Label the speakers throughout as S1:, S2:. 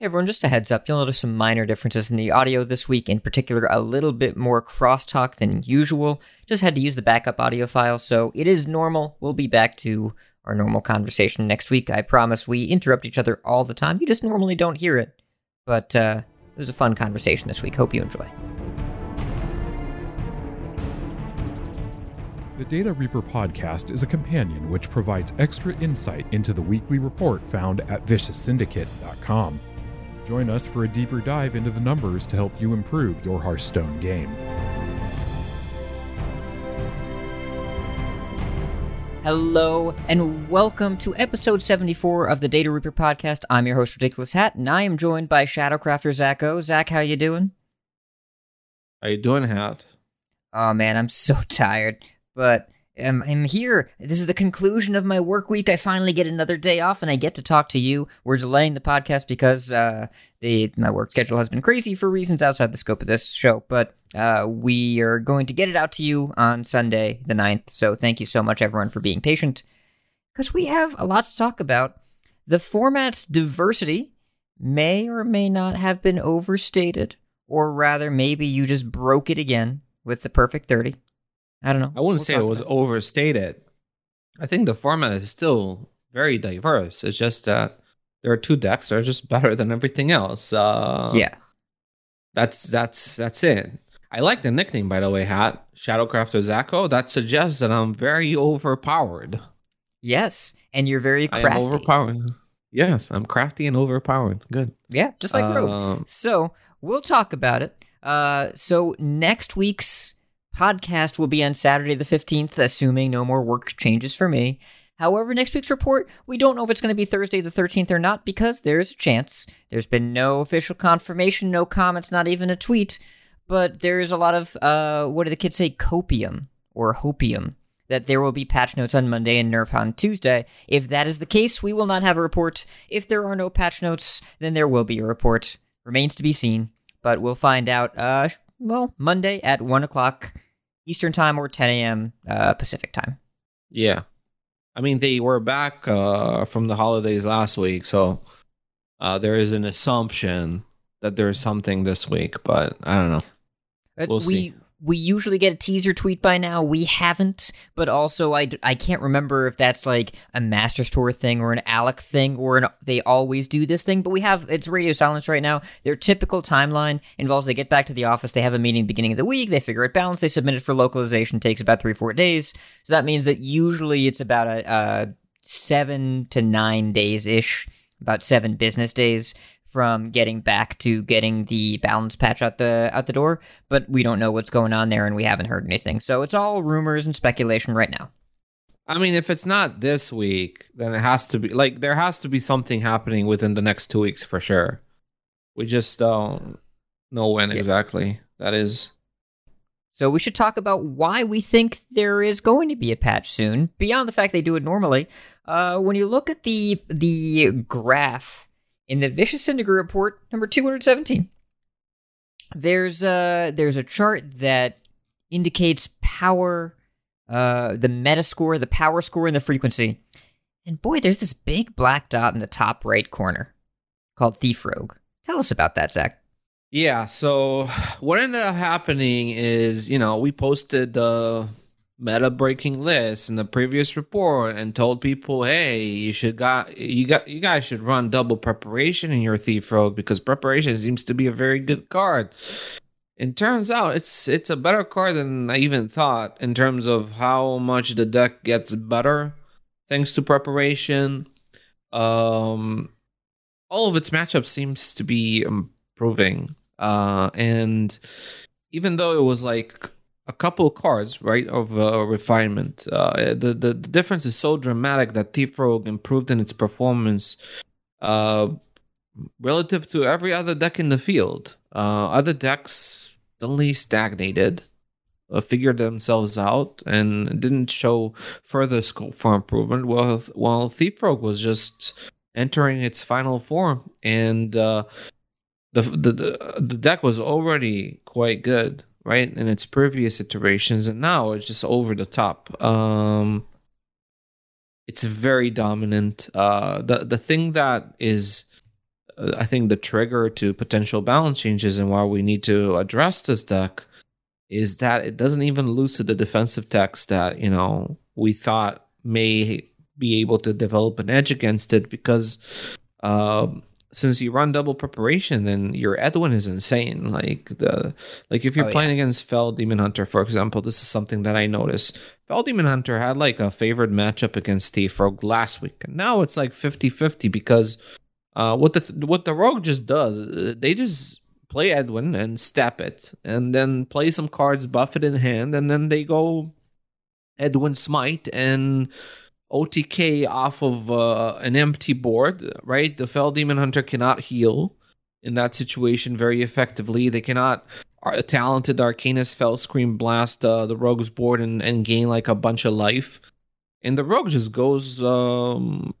S1: Hey everyone, just a heads up, you'll notice some minor differences in the audio this week, in particular a little bit more crosstalk than usual. Just had to use the backup audio file, so it is normal. We'll be back to our normal conversation next week. I promise we interrupt each other all the time. You just normally don't hear it. But uh, it was a fun conversation this week. Hope you enjoy.
S2: The Data Reaper podcast is a companion which provides extra insight into the weekly report found at vicioussyndicate.com. Join us for a deeper dive into the numbers to help you improve your Hearthstone game.
S1: Hello and welcome to episode 74 of the Data Reaper podcast. I'm your host, Ridiculous Hat, and I am joined by Shadowcrafter Zach O. Zach, how you doing?
S3: How you doing, Hat?
S1: Oh man, I'm so tired, but um, I'm here. This is the conclusion of my work week. I finally get another day off, and I get to talk to you. We're delaying the podcast because uh, the my work schedule has been crazy for reasons outside the scope of this show. But uh, we are going to get it out to you on Sunday, the 9th. So thank you so much, everyone, for being patient, because we have a lot to talk about. The format's diversity may or may not have been overstated, or rather, maybe you just broke it again with the perfect 30. I don't know.
S3: I wouldn't
S1: We'll
S3: say it was overstated. I think the format is still very diverse. It's just that there are two decks that are just better than everything else. Uh,
S1: Yeah.
S3: that's that's that's it. I like the nickname, by the way, Hat Shadowcrafter Zacho. That suggests that I'm very overpowered.
S1: Yes, and you're very
S3: I am
S1: crafty.
S3: overpowered. Yes, I'm crafty and overpowered. Good.
S1: Yeah, just like Rogue.
S3: Um,
S1: So we'll talk about it. Uh, so next week's podcast will be on Saturday the fifteenth, assuming no more work changes for me. However, next week's report, we don't know if it's going to be Thursday the 13th or not because there's a chance. There's been no official confirmation, no comments, not even a tweet. But there's a lot of, uh, what do the kids say, copium or hopium that there will be patch notes on Monday and Nerf on Tuesday. If that is the case, we will not have a report. If there are no patch notes, then there will be a report. Remains to be seen, but we'll find out, uh, well, Monday at 1 o'clock Eastern Time or 10 a.m. Uh, Pacific Time.
S3: Yeah. I mean, they were back uh, from the holidays last week, so uh, there is an assumption that there's something this week, but I don't know.
S1: Uh,
S3: We'll
S1: we,
S3: see.
S1: We usually get a teaser tweet by now. We haven't, but also I, I can't remember if that's like a Master Store thing or an Alec thing or an they always do this thing. But we have it's radio silence right now. Their typical timeline involves they get back to the office, they have a meeting beginning of the week, they figure it balanced, they submit it for localization, takes about three four days. So that means that usually it's about a, a seven to nine days ish, about seven business days from getting back to getting the balance patch out the out the door, but we don't know what's going on there and we haven't heard anything. So it's all rumors and speculation right now.
S3: I mean, if it's not this week, then it has to be like there has to be something happening within the next two weeks for sure. We just don't know when
S1: Yeah.
S3: exactly that is.
S1: So we should talk about why we think there is going to be a patch soon, beyond the fact they do it normally. Uh, when you look at the the graph in the Vicious Syndicate report number 217, there's a there's a chart that indicates power, uh, the meta score, the power score, and the frequency. And boy, there's this big black dot in the top right corner called Thief Rogue. Tell us about that, Zach.
S3: Yeah. So what ended up happening is, you know, we posted the meta breaking list in the previous report and told people, hey, you should got you got you guys should run double preparation in your thief rogue because preparation seems to be a very good card. It turns out it's it's a better card than I even thought in terms of how much the deck gets better thanks to preparation. Um all of its matchups seems to be improving. Uh and even though it was like a couple of cards, right, of uh, refinement. Uh, the, the the difference is so dramatic that Thief Rogue improved in its performance, uh, relative to every other deck in the field. Uh, other decks suddenly stagnated, uh, figured themselves out, and didn't show further scope for improvement. While while Thief Rogue was just entering its final form, and uh, the the the deck was already quite good right? In its previous iterations and now it's just over the top. Um it's very dominant. Uh the the thing that is uh, I think the trigger to potential balance changes and why we need to address this deck is that it doesn't even lose to the defensive decks that you know we thought may be able to develop an edge against it because uh, since you run double preparation, then your Edwin is insane. Like the like if you're oh, playing yeah. against Fel Demon Hunter, for example, this is something that I noticed. Fel Demon Hunter had like a favored matchup against Thief Rogue last week, and now it's like 50-50 because uh, what the what the Rogue just does, uh, they just play Edwin and step it, and then play some cards, buff it in hand, and then they go Edwin Smite and OTK off of uh, an empty board, right? The Fel Demon Hunter cannot heal in that situation very effectively. They cannot a talented Arcanist Fel Scream blast uh, the Rogue's board and, and gain like a bunch of life. And the Rogue just goes um,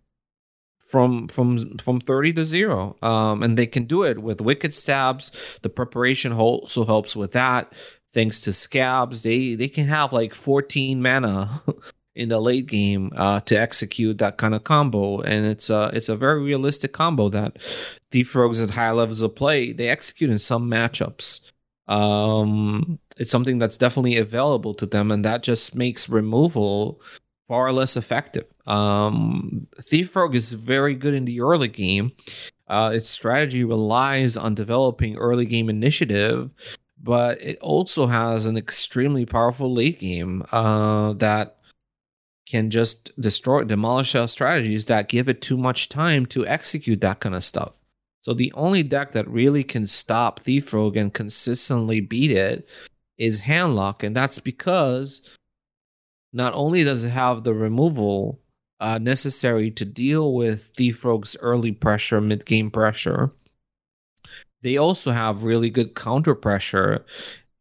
S3: from from from 30 to 0 um, and they can do it with wicked stabs the preparation also helps with that thanks to scabbs they they can have like 14 mana in the late game uh, to execute that kind of combo and it's a it's a very realistic combo that thief Rogues at high levels of play they execute in some matchups um, it's something that's definitely available to them and that just makes removal far less effective. Um, Thief Rogue is very good in the early game. Uh, its strategy relies on developing early game initiative, but it also has an extremely powerful late game uh, that can just destroy, demolish our strategies that give it too much time to execute that kind of stuff. So the only deck that really can stop Thief Rogue and consistently beat it is Handlock, and that's because not only does it have the removal uh, necessary to deal with Thief Rogue's early pressure, mid game pressure, they also have really good counter pressure.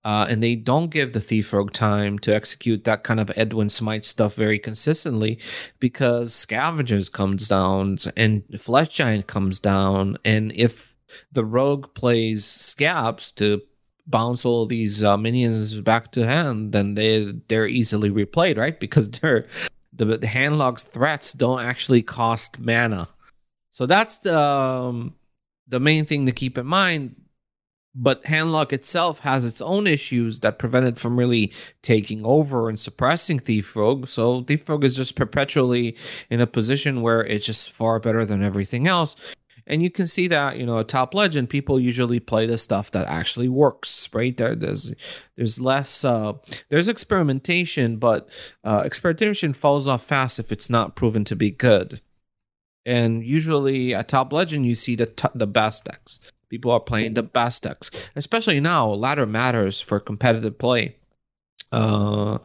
S3: Uh, and they don't give the Thief Rogue time to execute that kind of Edwin Smite stuff very consistently because Scavengers comes down and Flesh Giant comes down. And if the Rogue plays Scabbs to bounce all these uh, minions back to hand, then they they're easily replayed, right? Because they're the, the handlock's threats don't actually cost mana. So that's the um, the main thing to keep in mind. But handlock itself has its own issues that prevent it from really taking over and suppressing Thief Rogue. So Thief Rogue is just perpetually in a position where it's just far better than everything else. And you can see that you know a top legend people usually play the stuff that actually works right? There there's there's less uh there's experimentation but uh experimentation falls off fast if it's not proven to be good. And usually at top legend you see the t- the best decks people are playing the best decks especially now ladder matters for competitive play uh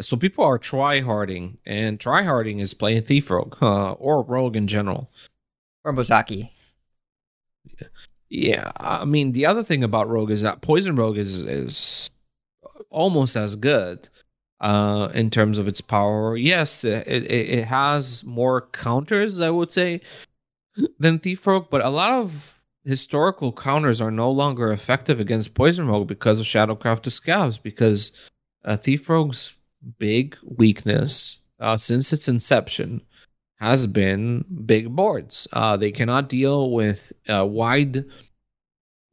S3: so people are tryharding and tryharding is playing thief rogue uh, or rogue in general
S1: or Mozaki.
S3: Yeah, I mean the other thing about Rogue is that Poison Rogue is is almost as good uh, in terms of its power. Yes, it, it, it has more counters, I would say, than Thief Rogue, but a lot of historical counters are no longer effective against Poison Rogue because of Shadowcraft Scabbs. Because uh, Thief Rogue's big weakness uh, since its inception has been big boards. Uh, they cannot deal with uh, wide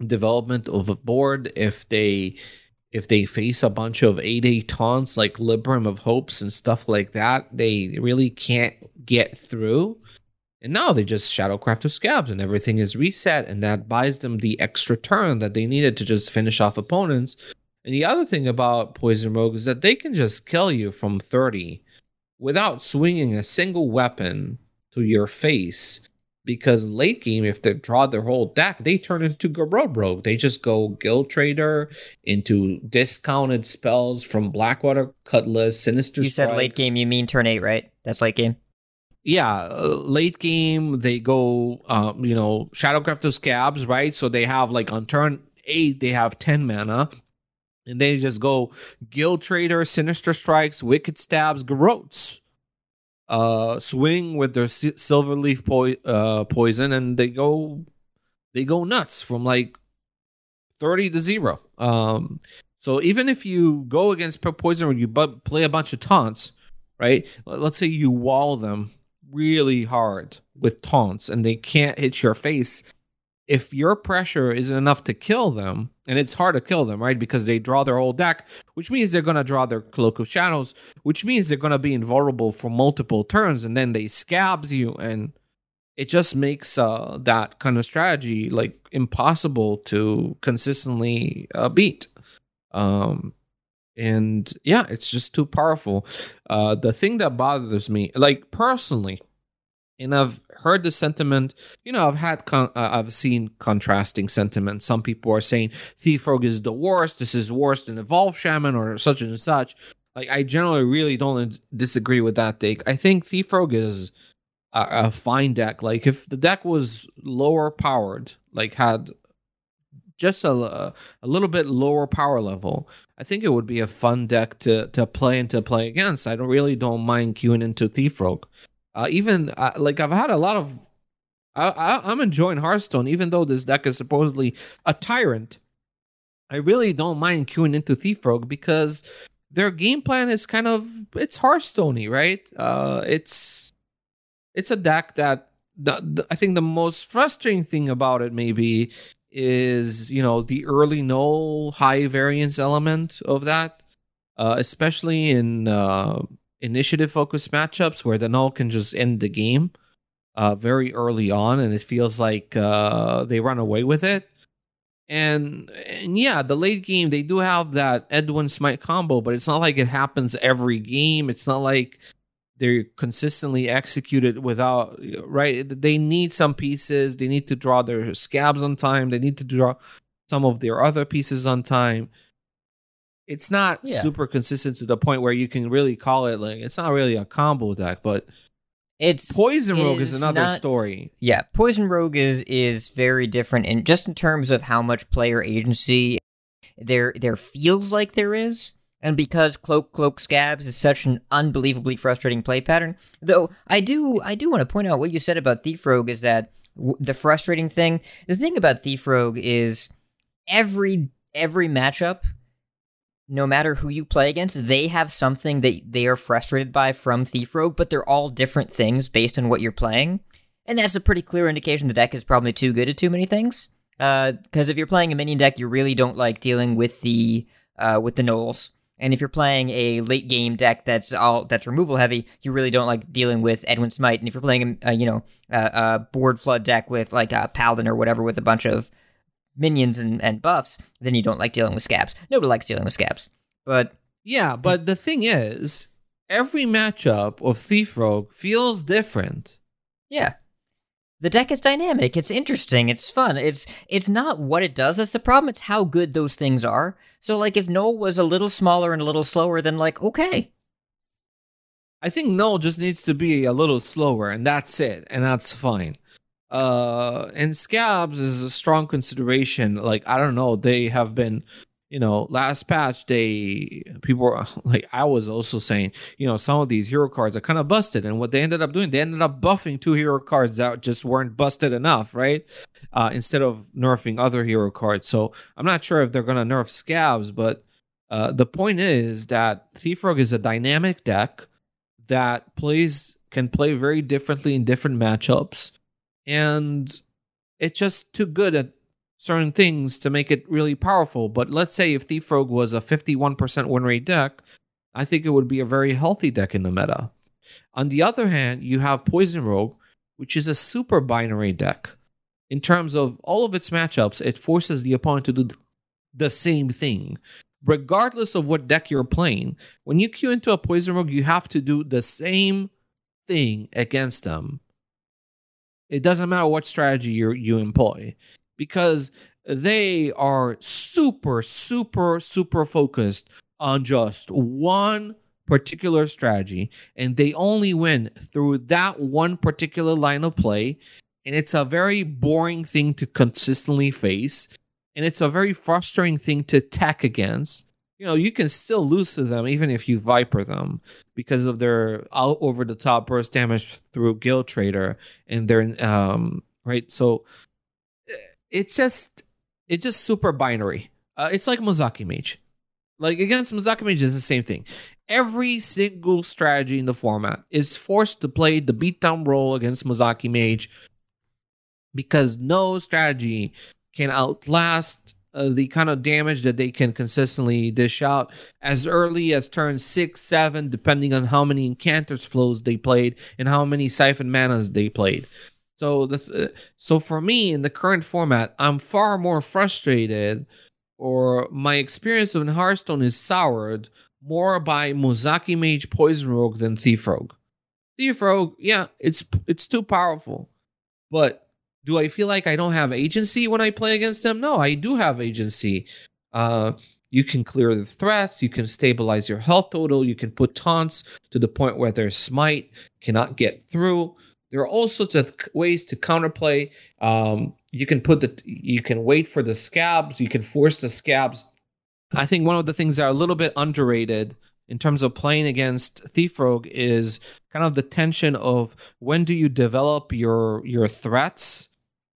S3: development of a board if they if they face a bunch of 8A taunts like Libram of Hopes and stuff like that. They really can't get through. And now they just Shadowcraft of Scabbs and everything is reset, and that buys them the extra turn that they needed to just finish off opponents. And the other thing about Poison Rogue is that they can just kill you from 30 without swinging a single weapon to your face. Because late game, if they draw their whole deck, they turn into Garrote Rogue. They just go Guild Trader into discounted spells from Blackwater Cutlass, Sinister.
S1: You said late game, you mean turn eight, right? That's late game.
S3: Yeah, uh, late game they go, um, you know, Shadowcraft of Scabbs, right? So they have like on turn eight they have ten mana and they just go Guild Trader, Sinister Strikes, Wicked Stabs, Garrotes. Uh, swing with their silver leaf po- uh, poison, and they go they go nuts from like thirty to zero. Um, so even if you go against poison or you bu- play a bunch of taunts, right? Let's say you wall them really hard with taunts, and they can't hit your face if your pressure isn't enough to kill them, and it's hard to kill them, right? Because they draw their whole deck, which means they're going to draw their Cloak of Shadows, which means they're going to be invulnerable for multiple turns, and then they scabbs you, and it just makes uh, that kind of strategy like impossible to consistently uh, beat. Um, and yeah, it's just too powerful. Uh, the thing that bothers me, like personally, and I've heard the sentiment. You know, I've had con- uh, I've seen contrasting sentiment. Some people are saying Thief Rogue is the worst. This is worse than Evolve Shaman or such and such. Like I generally really don't disagree with that take. I think Thief Rogue is a, a fine deck. Like if the deck was lower powered, like had just a, a little bit lower power level, I think it would be a fun deck to to play and to play against. I don't really don't mind queuing into Thief Rogue. Uh, even uh, like I've had a lot of. I, I, am enjoying Hearthstone, even though this deck is supposedly a tyrant. I really don't mind queuing into Thief Rogue because their game plan is kind of it's Hearthstoney, right? Uh, it's it's a deck that the, the, I think the most frustrating thing about it maybe is you know the early gnoll high variance element of that, uh, especially in uh, initiative focused matchups where the gnoll can just end the game uh, very early on, and it feels like uh, they run away with it. And, and yeah, the late game they do have that Edwin Smite combo, but it's not like it happens every game. It's not like they're consistently executed without right. They need some pieces. They need to draw their scabbs on time. They need to draw some of their other pieces on time it's not yeah. super consistent to the point where you can really call it like it's not really a combo deck, but
S1: it's
S3: Poison Rogue
S1: is,
S3: is another
S1: not,
S3: story.
S1: Yeah, Poison Rogue is is very different, and just in terms of how much player agency there there feels like there is. And because Cloak Cloak Scabbs is such an unbelievably frustrating play pattern, though I do I do want to point out what you said about Thief Rogue is that w- the frustrating thing. The thing about Thief Rogue is every every matchup no matter who you play against, they have something that they are frustrated by from Thief Rogue, but they're all different things based on what you're playing. And that's a pretty clear indication the deck is probably too good at too many things. Because uh, if you're playing a minion deck, you really don't like dealing with the uh, with the gnolls. And if you're playing a late game deck that's all that's removal heavy, you really don't like dealing with Edwin Smite. And if you're playing a you know a, a board flood deck with like a paladin or whatever with a bunch of minions and, and buffs, then you don't like dealing with scabbs. Nobody likes dealing with scabbs. But
S3: yeah, but the thing is, every matchup of Thief Rogue feels different.
S1: Yeah. The deck is dynamic. It's interesting. It's fun. It's it's not what it does that's the problem. It's how good those things are. So like if Gnoll was a little smaller and a little slower, then like okay.
S3: I think Gnoll just needs to be a little slower, and that's it, and that's fine. Uh, and Scabbs is a strong consideration. Like I don't know, they have been you know, last patch they people were like I was also saying, you know, some of these hero cards are kind of busted, and what they ended up doing, they ended up buffing two hero cards that just weren't busted enough, right? Uh, instead of nerfing other hero cards. So I'm not sure if they're gonna nerf scabbs, but uh, the point is that Thief Rogue is a dynamic deck that plays can play very differently in different matchups, and it's just too good at certain things to make it really powerful. But let's say if Thief Rogue was a 51% win rate deck, I think it would be a very healthy deck in the meta. On the other hand, you have Poison Rogue, which is a super binary deck. In terms of all of its matchups, it forces the opponent to do the same thing. Regardless of what deck you're playing, when you queue into a Poison Rogue, you have to do the same thing against them. It doesn't matter what strategy you you employ because they are super, super, super focused on just one particular strategy and they only win through that one particular line of play. And it's a very boring thing to consistently face. And it's a very frustrating thing to attack against. You know, you can still lose to them even if you Viper them because of their out over the top burst damage through Guild Trader and their um right. So it's just it's just super binary. Uh, it's like Mozaki Mage. Like against Mozaki Mage is the same thing. Every single strategy in the format is forced to play the beatdown role against Mozaki Mage because no strategy can outlast uh, the kind of damage that they can consistently dish out as early as turn six, seven, depending on how many Incanter's flows they played and how many Siphon Manas they played. So the th- so for me in the current format, I'm far more frustrated, or my experience of Hearthstone is soured more by Mozaki Mage Poison Rogue than Thief Rogue. Thief Rogue, yeah, it's it's too powerful, but do I feel like I don't have agency when I play against them? No, I do have agency. Uh, you can clear the threats. You can stabilize your health total. You can put taunts to the point where their smite cannot get through. There are all sorts of ways to counterplay. Um, you can put the you can wait for the scabbs. You can force the scabbs. I think one of the things that are a little bit underrated in terms of playing against Thief Rogue is kind of the tension of when do you develop your your threats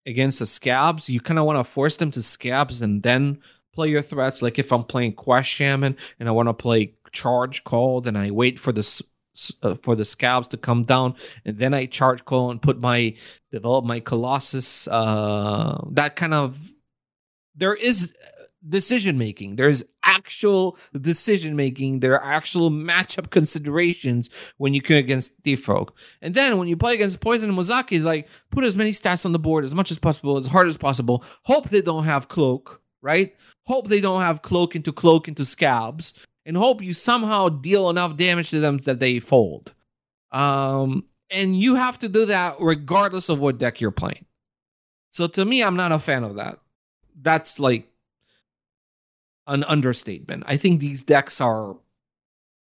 S3: against the scabbs, you kind of want to force them to scabbs and then play your threats. Like if I'm playing Quest Shaman and I want to play Charge Call, then I wait for the uh, for the scabbs to come down, and then I charge call and put my develop my Colossus. Uh, that kind of there is decision making. There's actual decision making. There are actual matchup considerations when you go against Thief Rogue. And then when you play against Poison and Mozaki, it's like put as many stats on the board as much as possible, as hard as possible. Hope they don't have cloak, right? Hope they don't have cloak into cloak into scabbs, and hope you somehow deal enough damage to them that they fold. Um, and you have to do that regardless of what deck you're playing. So to me, I'm not a fan of that. That's like an understatement. I think these decks are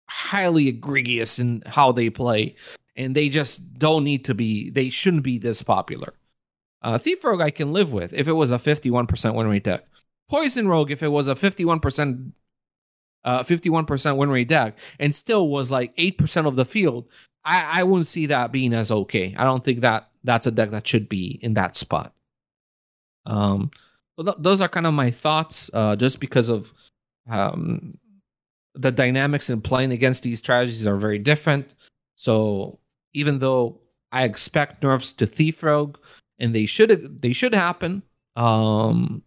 S3: highly egregious in how they play, and they just don't need to be. They shouldn't be this popular. Uh, Thief Rogue I can live with if it was a 51% win rate deck. Poison Rogue if it was a 51% uh, 51% win rate deck and still was like 8% of the field. I, I wouldn't see that being as okay. I don't think that that's a deck that should be in that spot. Um, so th- those are kind of my thoughts, uh, just because of um, the dynamics in playing against these strategies are very different. So even though I expect nerfs to Thief Rogue, and they should they should happen, um,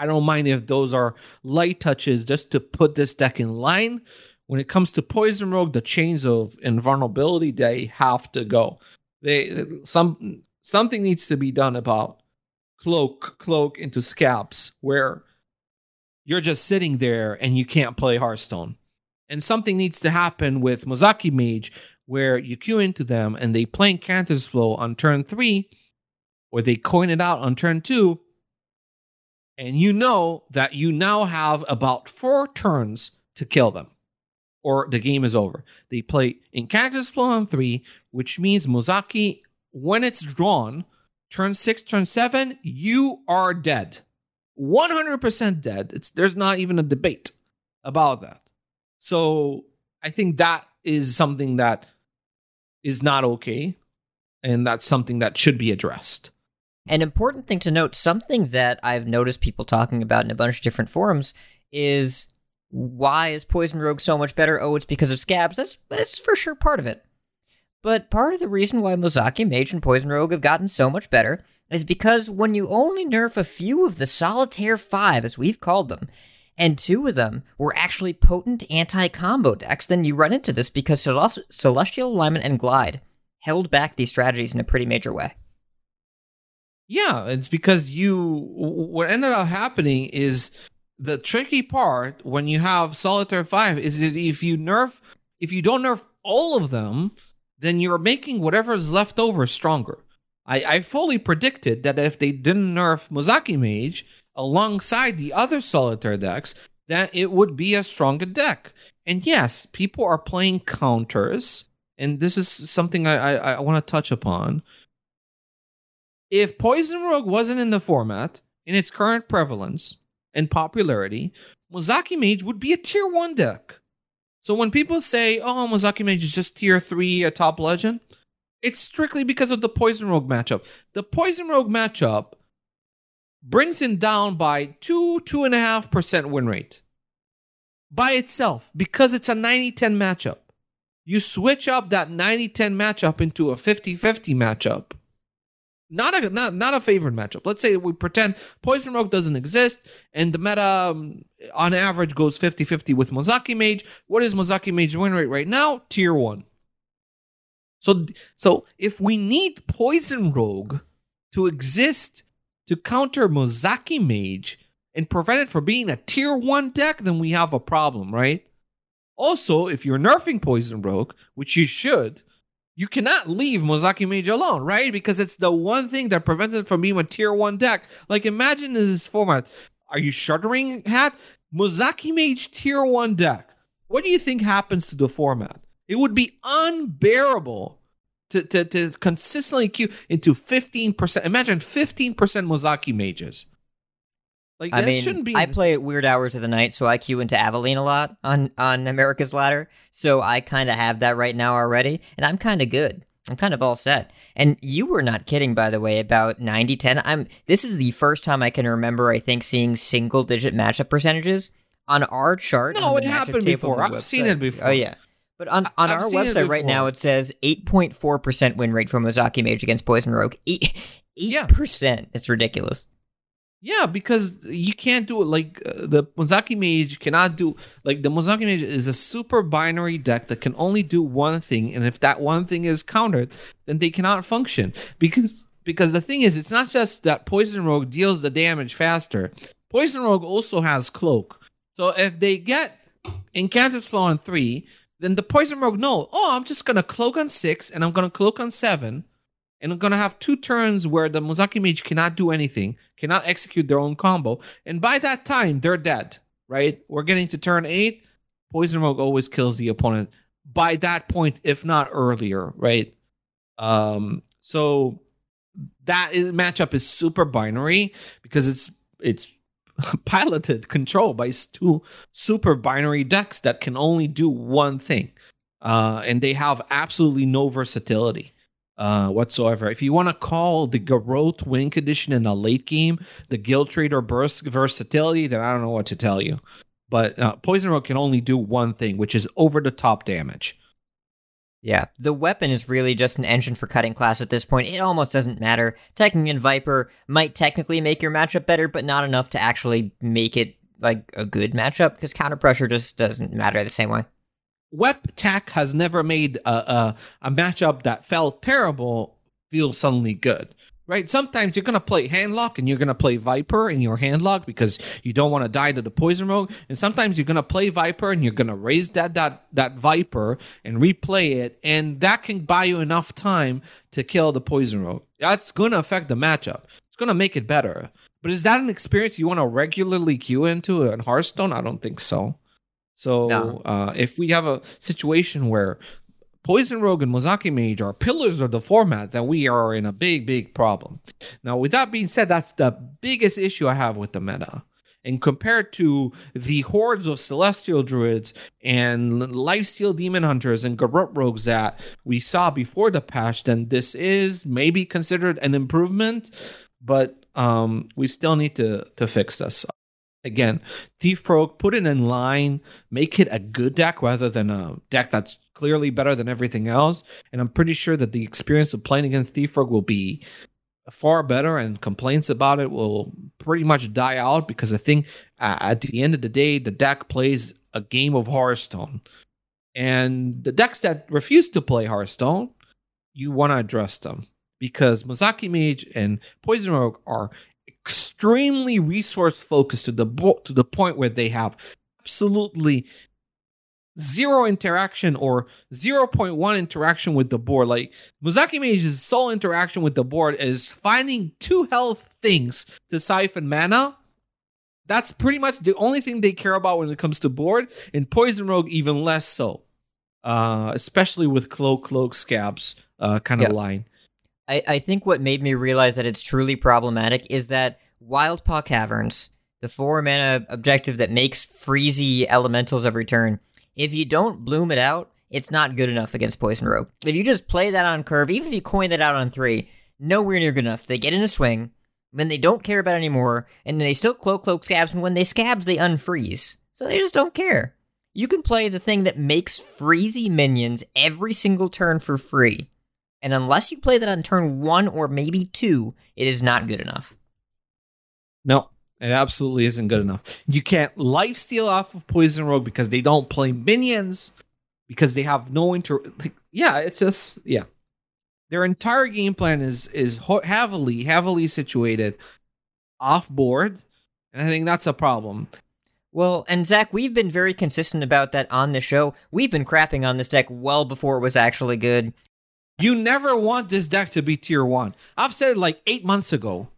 S3: I don't mind if those are light touches just to put this deck in line. When it comes to Poison Rogue, the chains of invulnerability they have to go. They some something needs to be done about cloak cloak into scabbs where you're just sitting there and you can't play Hearthstone. And something needs to happen with Mozaki Mage where you queue into them and they play Incanter's Flow on turn three, or they coin it out on turn two, and you know that you now have about four turns to kill them, or the game is over. They play Incanter's Flow on three, which means Mozaki, when it's drawn, turn six, turn seven, you are dead. 100% dead. It's there's not even a debate about that. So I think that is something that is not okay, and that's something that should be addressed.
S1: An important thing to note, something that I've noticed people talking about in a bunch of different forums, is why is Poison Rogue so much better? Oh, it's because of scabbs. That's that's for sure part of it. But part of the reason why Mozaki Mage and Poison Rogue have gotten so much better is because when you only nerf a few of the Solitaire 5, as we've called them, and two of them were actually potent anti combo decks, then you run into this because Celestial Alignment and Glide held back these strategies in a pretty major way.
S3: Yeah, it's because you. What ended up happening is the tricky part when you have Solitaire 5 is that if you nerf, if you don't nerf all of them, then you're making whatever is left over stronger. I, I fully predicted that if they didn't nerf Mozaki Mage alongside the other solitaire decks, that it would be a stronger deck. And yes, people are playing counters, and this is something I, I, I want to touch upon. If Poison Rogue wasn't in the format, in its current prevalence and popularity, Mozaki Mage would be a tier 1 deck. So when people say, "Oh, Mozaki Mage is just tier three, a top legend," it's strictly because of the Poison Rogue matchup. The Poison Rogue matchup brings him down by two, two and a half percent win rate by itself because it's a 90-10 matchup. You switch up that 90-10 matchup into a 50-50 matchup. Not a not not a favorite matchup. Let's say we pretend Poison Rogue doesn't exist and the meta um, on average goes 50-50 with Mozaki Mage. What is Mozaki Mage win rate right now? Tier 1. So so if we need Poison Rogue to exist to counter Mozaki Mage and prevent it from being a tier 1 deck, then we have a problem, right? Also, if you're nerfing Poison Rogue, which you should, you cannot leave Mozaki Mage alone, right? Because it's the one thing that prevents it from being a tier one deck. Like, imagine this format. Are you shuddering, Hat? Mozaki Mage tier one deck. What do you think happens to the format? It would be unbearable to, to, to consistently queue into 15%. Imagine 15% Mozaki Mages.
S1: Like I mean, shouldn't be. I play at weird hours of the night, so I queue into Avaline a lot on on America's Ladder. So I kind of have that right now already, and I'm kind of good. I'm kind of all set. And you were not kidding, by the way, about 90-10. I'm. This is the first time I can remember. I think seeing single digit matchup percentages on our chart.
S3: No, it happened before. I've seen it before.
S1: Oh yeah. But on, on our website right now, it says 8.4% win rate for Mozaki Mage against Poison Rogue. 8, 8%. Yeah. It's ridiculous.
S3: Yeah, because you can't do it like uh, the Mozaki Mage cannot do like the Mozaki Mage is a super binary deck that can only do one thing, and if that one thing is countered, then they cannot function because because the thing is, it's not just that Poison Rogue deals the damage faster. Poison Rogue also has Cloak, so if they get Incanter's Flow on three, then the Poison Rogue no, oh, I'm just gonna Cloak on six and I'm gonna Cloak on seven and I'm gonna have two turns where the Mozaki Mage cannot do anything, cannot execute their own combo, and by that time they're dead. Right? We're getting to turn eight. Poison Rogue always kills the opponent by that point, if not earlier. Right? Um. So that is, matchup is super binary because it's it's piloted, controlled by two super binary decks that can only do one thing, uh, and they have absolutely no versatility uh, whatsoever. If you want to call the Garrote win condition in a late game the Guild Trader burst versatility, then I don't know what to tell you. But uh, Poison Rogue can only do one thing, which is over the top damage.
S1: Yeah, the weapon is really just an engine for Cutlass at this point. It almost doesn't matter. Taking in Viper might technically make your matchup better, but not enough to actually make it like a good matchup because counter pressure just doesn't matter the same way.
S3: Wep Tech has never made a, a, a matchup that felt terrible feel suddenly good. Right? Sometimes you're gonna play handlock and you're gonna play Viper in your handlock because you don't want to die to the poison rogue. And sometimes you're gonna play Viper and you're gonna raise that that that Viper and replay it, and that can buy you enough time to kill the poison rogue. That's gonna affect the matchup. It's gonna make it better. But is that an experience you want to regularly queue into in Hearthstone? I don't think so. So no. uh, if we have a situation where Poison Rogue and Mozaki Mage are pillars of the format, then we are in a big, big problem. Now, with that being said, that's the biggest issue I have with the meta. And compared to the hordes of Celestial Druids and Lifesteal Demon Hunters and Garrote Rogues that we saw before the patch, then this is maybe considered an improvement, but um, we still need to to fix this again, Thief Rogue, put it in line, make it a good deck rather than a deck that's clearly better than everything else. And I'm pretty sure that the experience of playing against Thief Rogue will be far better, and complaints about it will pretty much die out because I think uh, at the end of the day, the deck plays a game of Hearthstone. And the decks that refuse to play Hearthstone, you want to address them because Mozaki Mage and Poison Rogue are extremely resource focused to the bo- to the point where they have absolutely zero interaction or 0.1 interaction with the board. Like Mozaki Mage's sole interaction with the board is finding two health things to siphon mana. That's pretty much the only thing they care about when it comes to board, and Poison Rogue even less so. Uh, especially with cloak, cloak, scabbs uh, kind of line.
S1: I, I think what made me realize that it's truly problematic is that Wildpaw Caverns, the four mana objective that makes freezy elementals of return, if you don't bloom it out, it's not good enough against Poison Rogue. If you just play that on curve, even if you coin that out on three, nowhere near good enough. They get in a swing, then they don't care about anymore, and then they still cloak cloak scabbs, and when they scabbs, they unfreeze. So they just don't care. You can play the thing that makes freezy minions every single turn for free And unless you play that on turn one or maybe two, it is not good enough.
S3: No, it absolutely isn't good enough. You can't life steal off of Poison Rogue because they don't play minions because they have no inter. Like, yeah, it's just yeah. Their entire game plan is is heavily heavily situated off board, and I think that's a problem.
S1: Well, and Zach, we've been very consistent about that on the show. We've been crapping on this deck well before it was actually good.
S3: You never want this deck to be tier one. I've said it like eight months ago.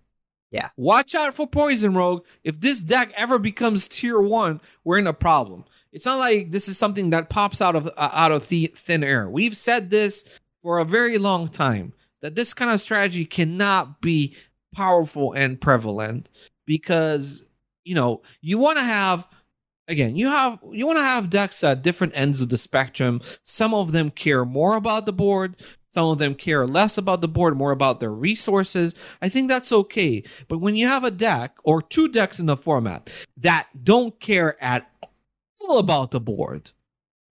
S1: Yeah.
S3: Watch out for Poison Rogue. If this deck ever becomes tier one, we're in a problem. It's not like this is something that pops out of uh, out of the thin air. We've said this for a very long time that this kind of strategy cannot be powerful and prevalent because you know you want to have again you have you want to have decks at different ends of the spectrum some of them care more about the board some of them care less about the board more about their resources i think that's okay but when you have a deck or two decks in the format that don't care at all about the board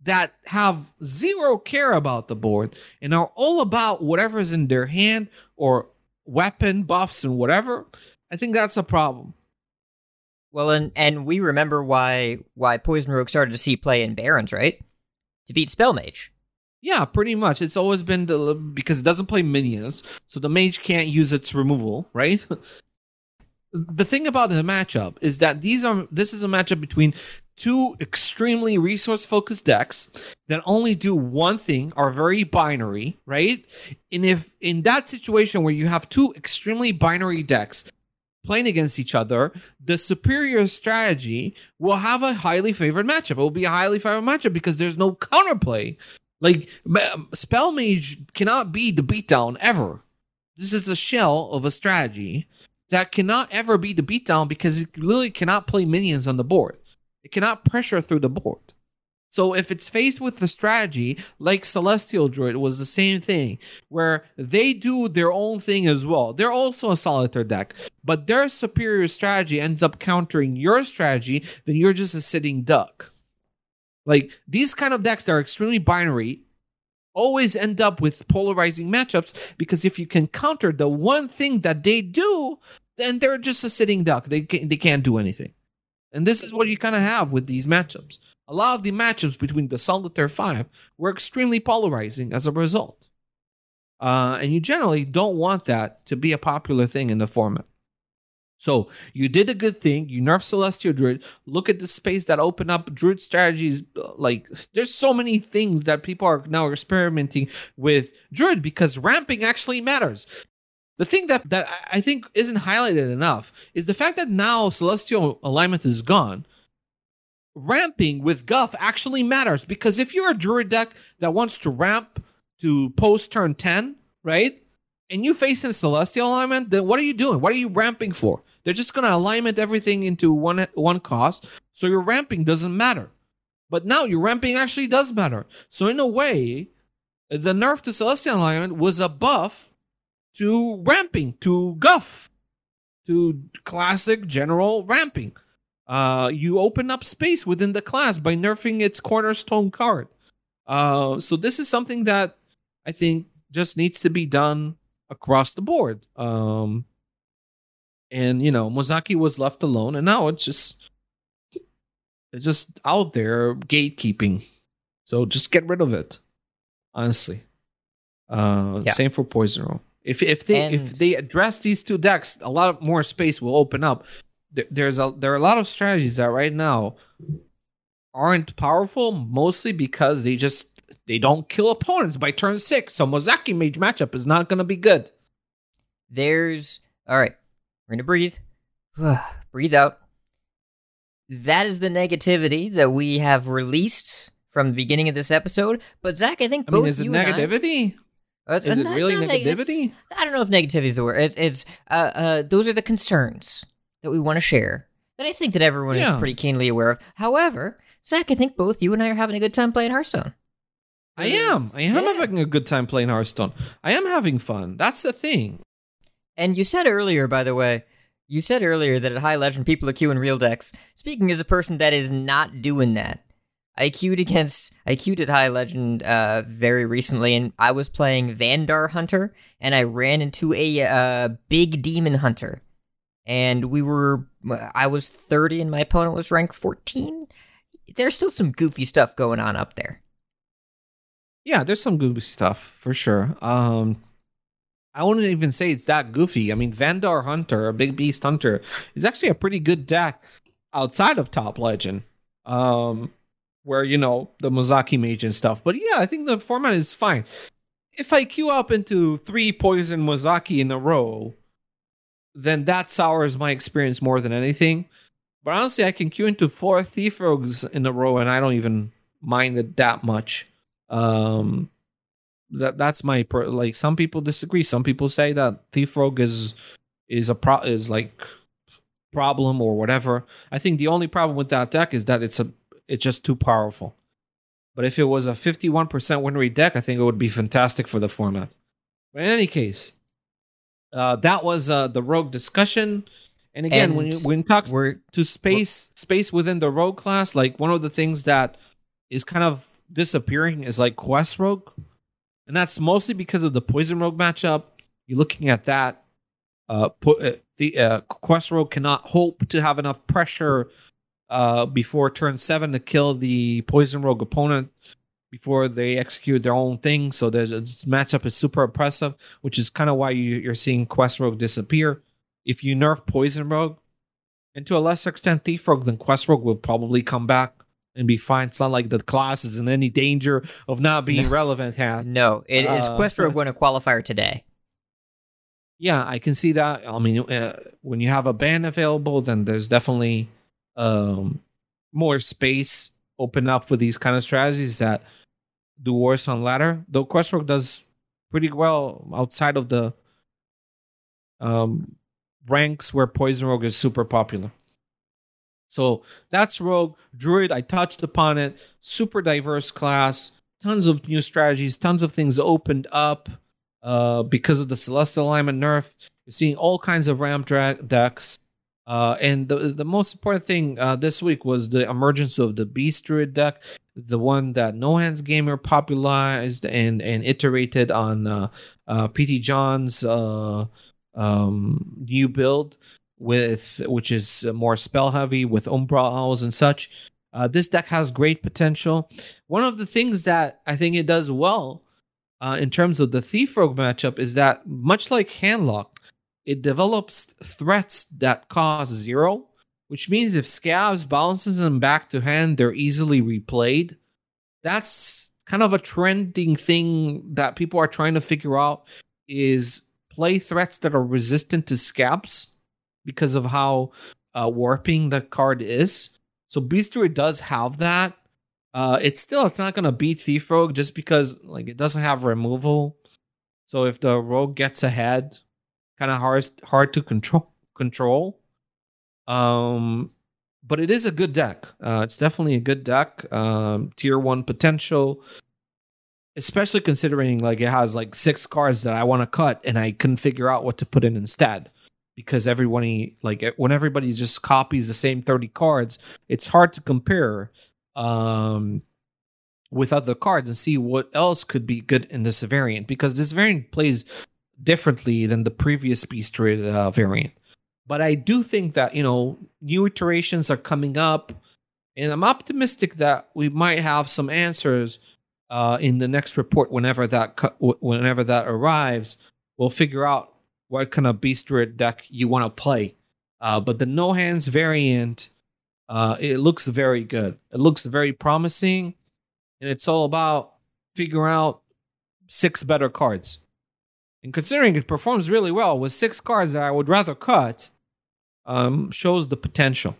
S3: that have zero care about the board and are all about whatever's in their hand or weapon buffs and whatever i think that's a problem
S1: Well, and and we remember why why Poison Rogue started to see play in Barrens, right? To beat Spellmage.
S3: Yeah, pretty much. It's always been the because it doesn't play minions, so the mage can't use its removal, right? the thing about the matchup is that these are this is a matchup between two extremely resource focused decks that only do one thing are very binary right and if in that situation where you have two extremely binary decks playing against each other the superior strategy will have a highly favored matchup it will be a highly favored matchup because there's no counterplay like spell mage cannot be the beatdown ever this is a shell of a strategy that cannot ever be the beatdown because it literally cannot play minions on the board. It cannot pressure through the board. So if it's faced with the strategy like Celestial Druid was the same thing, where they do their own thing as well. They're also a solitaire deck, but their superior strategy ends up countering your strategy, then you're just a sitting duck. Like these kind of decks that are extremely binary always end up with polarizing matchups because if you can counter the one thing that they do, then they're just a sitting duck. They can, they can't do anything. And this is what you kind of have with these matchups. A lot of the matchups between the Solitaire 5 were extremely polarizing as a result. Uh, and you generally don't want that to be a popular thing in the format. So you did a good thing. You nerf Celestial Druid. Look at the space that opened up Druid strategies. Uh, like there's so many things that people are now experimenting with Druid because ramping actually matters. The thing that that I think isn't highlighted enough is the fact that now Celestial alignment is gone. Ramping with Guff actually matters because if you're a Druid deck that wants to ramp to post turn 10, right? And you face in Celestial alignment, then what are you doing? What are you ramping for? They're just gonna alignment everything into one one cost, so your ramping doesn't matter. But now your ramping actually does matter. So in a way, the nerf to Celestial alignment was a buff to ramping, to guff, to classic general ramping. Uh, you open up space within the class by nerfing its cornerstone card. Uh, so this is something that I think just needs to be done across the board. Um, and you know, Mozaki was left alone, and now it's just it's just out there gatekeeping. So just get rid of it. Honestly, uh,
S1: Yeah.
S3: same for Poison Rogue. If if they
S1: And-
S3: if they address these two decks, a lot more space will open up. There- There's a there are a lot of strategies that right now aren't powerful, mostly because they just they don't kill opponents by turn six. So Mozaki Mage matchup is not going to be good.
S1: There's all right. We're gonna breathe. breathe out. That is the negativity that we have released from the beginning of this episode. But Zach, I think
S3: I
S1: both
S3: mean, is it
S1: you and I-
S3: negativity?
S1: Uh, it's-
S3: Is it
S1: not-
S3: really
S1: not neg-
S3: negativity?
S1: I don't know if negativity is the word. It's it's uh, uh those are the concerns that we want to share that I think that everyone
S3: Yeah.
S1: is pretty keenly aware of. However, Zach, I think both you and I are having a good time playing Hearthstone.
S3: I am. I am
S1: Yeah.
S3: having a good time playing Hearthstone. I am having fun. That's the thing.
S1: And you said earlier, by the way, you said earlier that at High Legend people are queuing real decks. Speaking as a person that is not doing that, I queued against I queued at High Legend uh, very recently, and I was playing Vanndar Hunter, and I ran into a uh, big demon hunter, and we were I was thirty, and my opponent was ranked fourteen. There's still some goofy stuff going on up there.
S3: Yeah, there's some goofy stuff for sure. Um, I wouldn't even say it's that goofy. I mean, Vanndar Hunter, a big beast hunter, is actually a pretty good deck outside of Top Legend. Um, where you know the Mozaki Mage and stuff. But yeah, I think the format is fine. If I queue up into three Poison Mozaki in a row, then that sours my experience more than anything. But honestly, I can queue into four Thief Rogues in a row, and I don't even mind it that much. Um, that that's my per- like. Some people disagree. Some people say that Thief Rogue is is a pro is like problem or whatever. I think the only problem with that deck is that it's a it's just too powerful. But if it was a 51% win rate deck, I think it would be fantastic for the format. But in any case, uh, that was uh, the rogue discussion. And again,
S1: And
S3: when you when you talk
S1: We're
S3: to space space within the rogue class, like one of the things that is kind of disappearing is like quest rogue, and that's mostly because of the poison rogue matchup. You're looking at that. Uh, pu- uh, the uh, quest rogue cannot hope to have enough pressure uh, before turn seven to kill the poison rogue opponent before they execute their own thing. So this matchup is super oppressive, which is kind of why you, you're seeing quest rogue disappear. If you nerf poison rogue, and to a lesser extent thief rogue, then quest rogue will probably come back and be fine. It's not like the class is in any danger of not being relevant. Hat.
S1: no, it is
S3: Uh,
S1: Quest Rogue won a qualifier today.
S3: Yeah, I can see that. I mean, uh, when you have a ban available, then there's definitely um, more space open up for these kind of strategies that do worse on ladder. Though Quest Rogue does pretty well outside of the um, ranks where Poison Rogue is super popular. So that's Rogue. Druid, I touched upon it. Super diverse class. Tons of new strategies, tons of things opened up uh, because of the Celestial Alignment nerf. You're seeing all kinds of ramp dra- decks. Uh, and the, the most important thing uh, this week was the emergence of the Beast Druid deck, the one that No Hands Gamer popularized and, and iterated on uh, uh, PT John's uh, um, new build, with which is more spell heavy with Umbral Owls and such. Uh, this deck has great potential. One of the things that I think it does well uh, in terms of the Thief Rogue matchup is that much like Handlock, it develops threats that cost zero, which means if Scabbs balances them back to hand, they're easily replayed. That's kind of a trending thing that people are trying to figure out is play threats that are resistant to Scabbs because of how uh, warping the card is. So Beast Druid does have that. Uh, it's still it's not gonna beat Thief Rogue just because like it doesn't have removal. So if the rogue gets ahead, kind of hard hard to control control. Um, but it is a good deck. Uh, it's definitely a good deck. Um, tier one potential, especially considering like it has like six cards that I want to cut and I couldn't figure out what to put in instead because everybody like when everybody just copies the same 30 cards it's hard to compare um with other cards and see what else could be good in this variant because this variant plays differently than the previous beast uh, variant. But i do think that you know new iterations are coming up and i'm optimistic that we might have some answers uh, in the next report whenever that whenever that arrives. We'll figure out what kind of beast deck you want to play. Uh, but the no hands variant, uh, it looks very good. It looks very promising, and it's all about figuring out six better cards. And considering it performs really well with six cards that I would rather cut, um, shows the potential.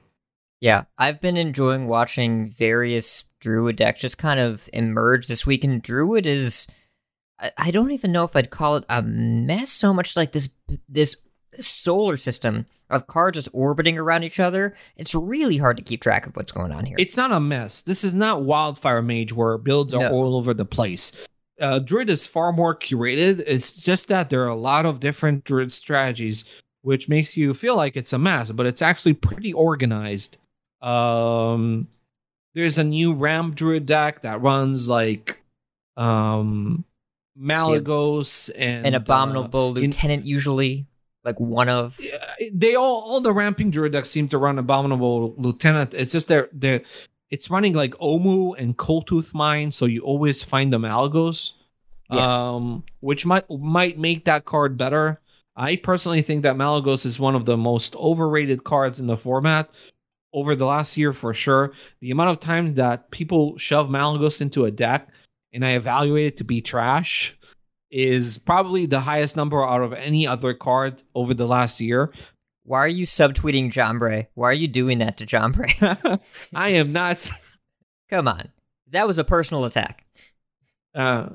S1: Yeah, I've been enjoying watching various Druid decks just kind of emerge this week, and Druid is. I- don't even know if I'd call it a mess so much like this this solar system of cards just orbiting around each other. It's really hard to keep track of what's going on here.
S3: It's not a mess. This is not Wildfire Mage where builds are
S1: No.
S3: all over the place. Uh, Druid is far more curated. It's just that there are a lot of different Druid strategies, which makes you feel like it's a mess, but it's actually pretty organized. Um, there's a new Ram Druid deck that runs like um Malygos and
S1: An
S3: uh,
S1: abominable
S3: in-
S1: lieutenant, usually like one of.
S3: they all all the ramping druid decks seem to run abominable lieutenant. It's just they're they're it's running like Omu and Coldtooth Mine, so you always find the Malygos.
S1: Yes.
S3: Um, which might might make that card better. I personally think that Malygos is one of the most overrated cards in the format over the last year for sure. The amount of times that people shove Malygos into a deck and I evaluate it to be trash is probably the highest number out of any other card over the last year.
S1: Why are you subtweeting Jambre? Why are you doing that to Jambre?
S3: I am not.
S1: Come on. That was a personal attack.
S3: Uh,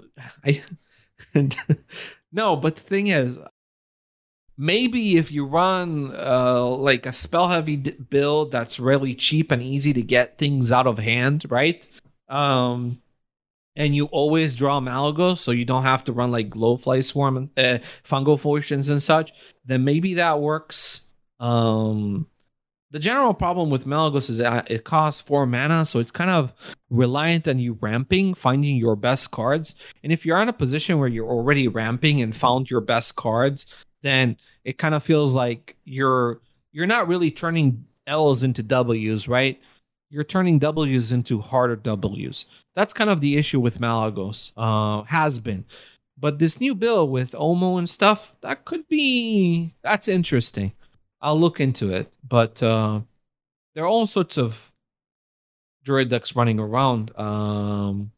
S3: I no, but the thing is, maybe if you run uh like a spell heavy d- build that's really cheap and easy to get things out of hand, right? Um, and you always draw Malygos, so you don't have to run like Glowfly Swarm and uh, Fungal Fortunes and such. Then maybe that works. Um, the general problem with Malygos is that it costs four mana, so it's kind of reliant on you ramping, finding your best cards. And if you're in a position where you're already ramping and found your best cards, then it kind of feels like you're you're not really turning L's into W's, right? You're turning W's into harder W's. That's kind of the issue with Malygos. Uh, has been. But this new bill with Omo and stuff, that could be that's interesting. I'll look into it. But uh, there are all sorts of druid decks running around. Um,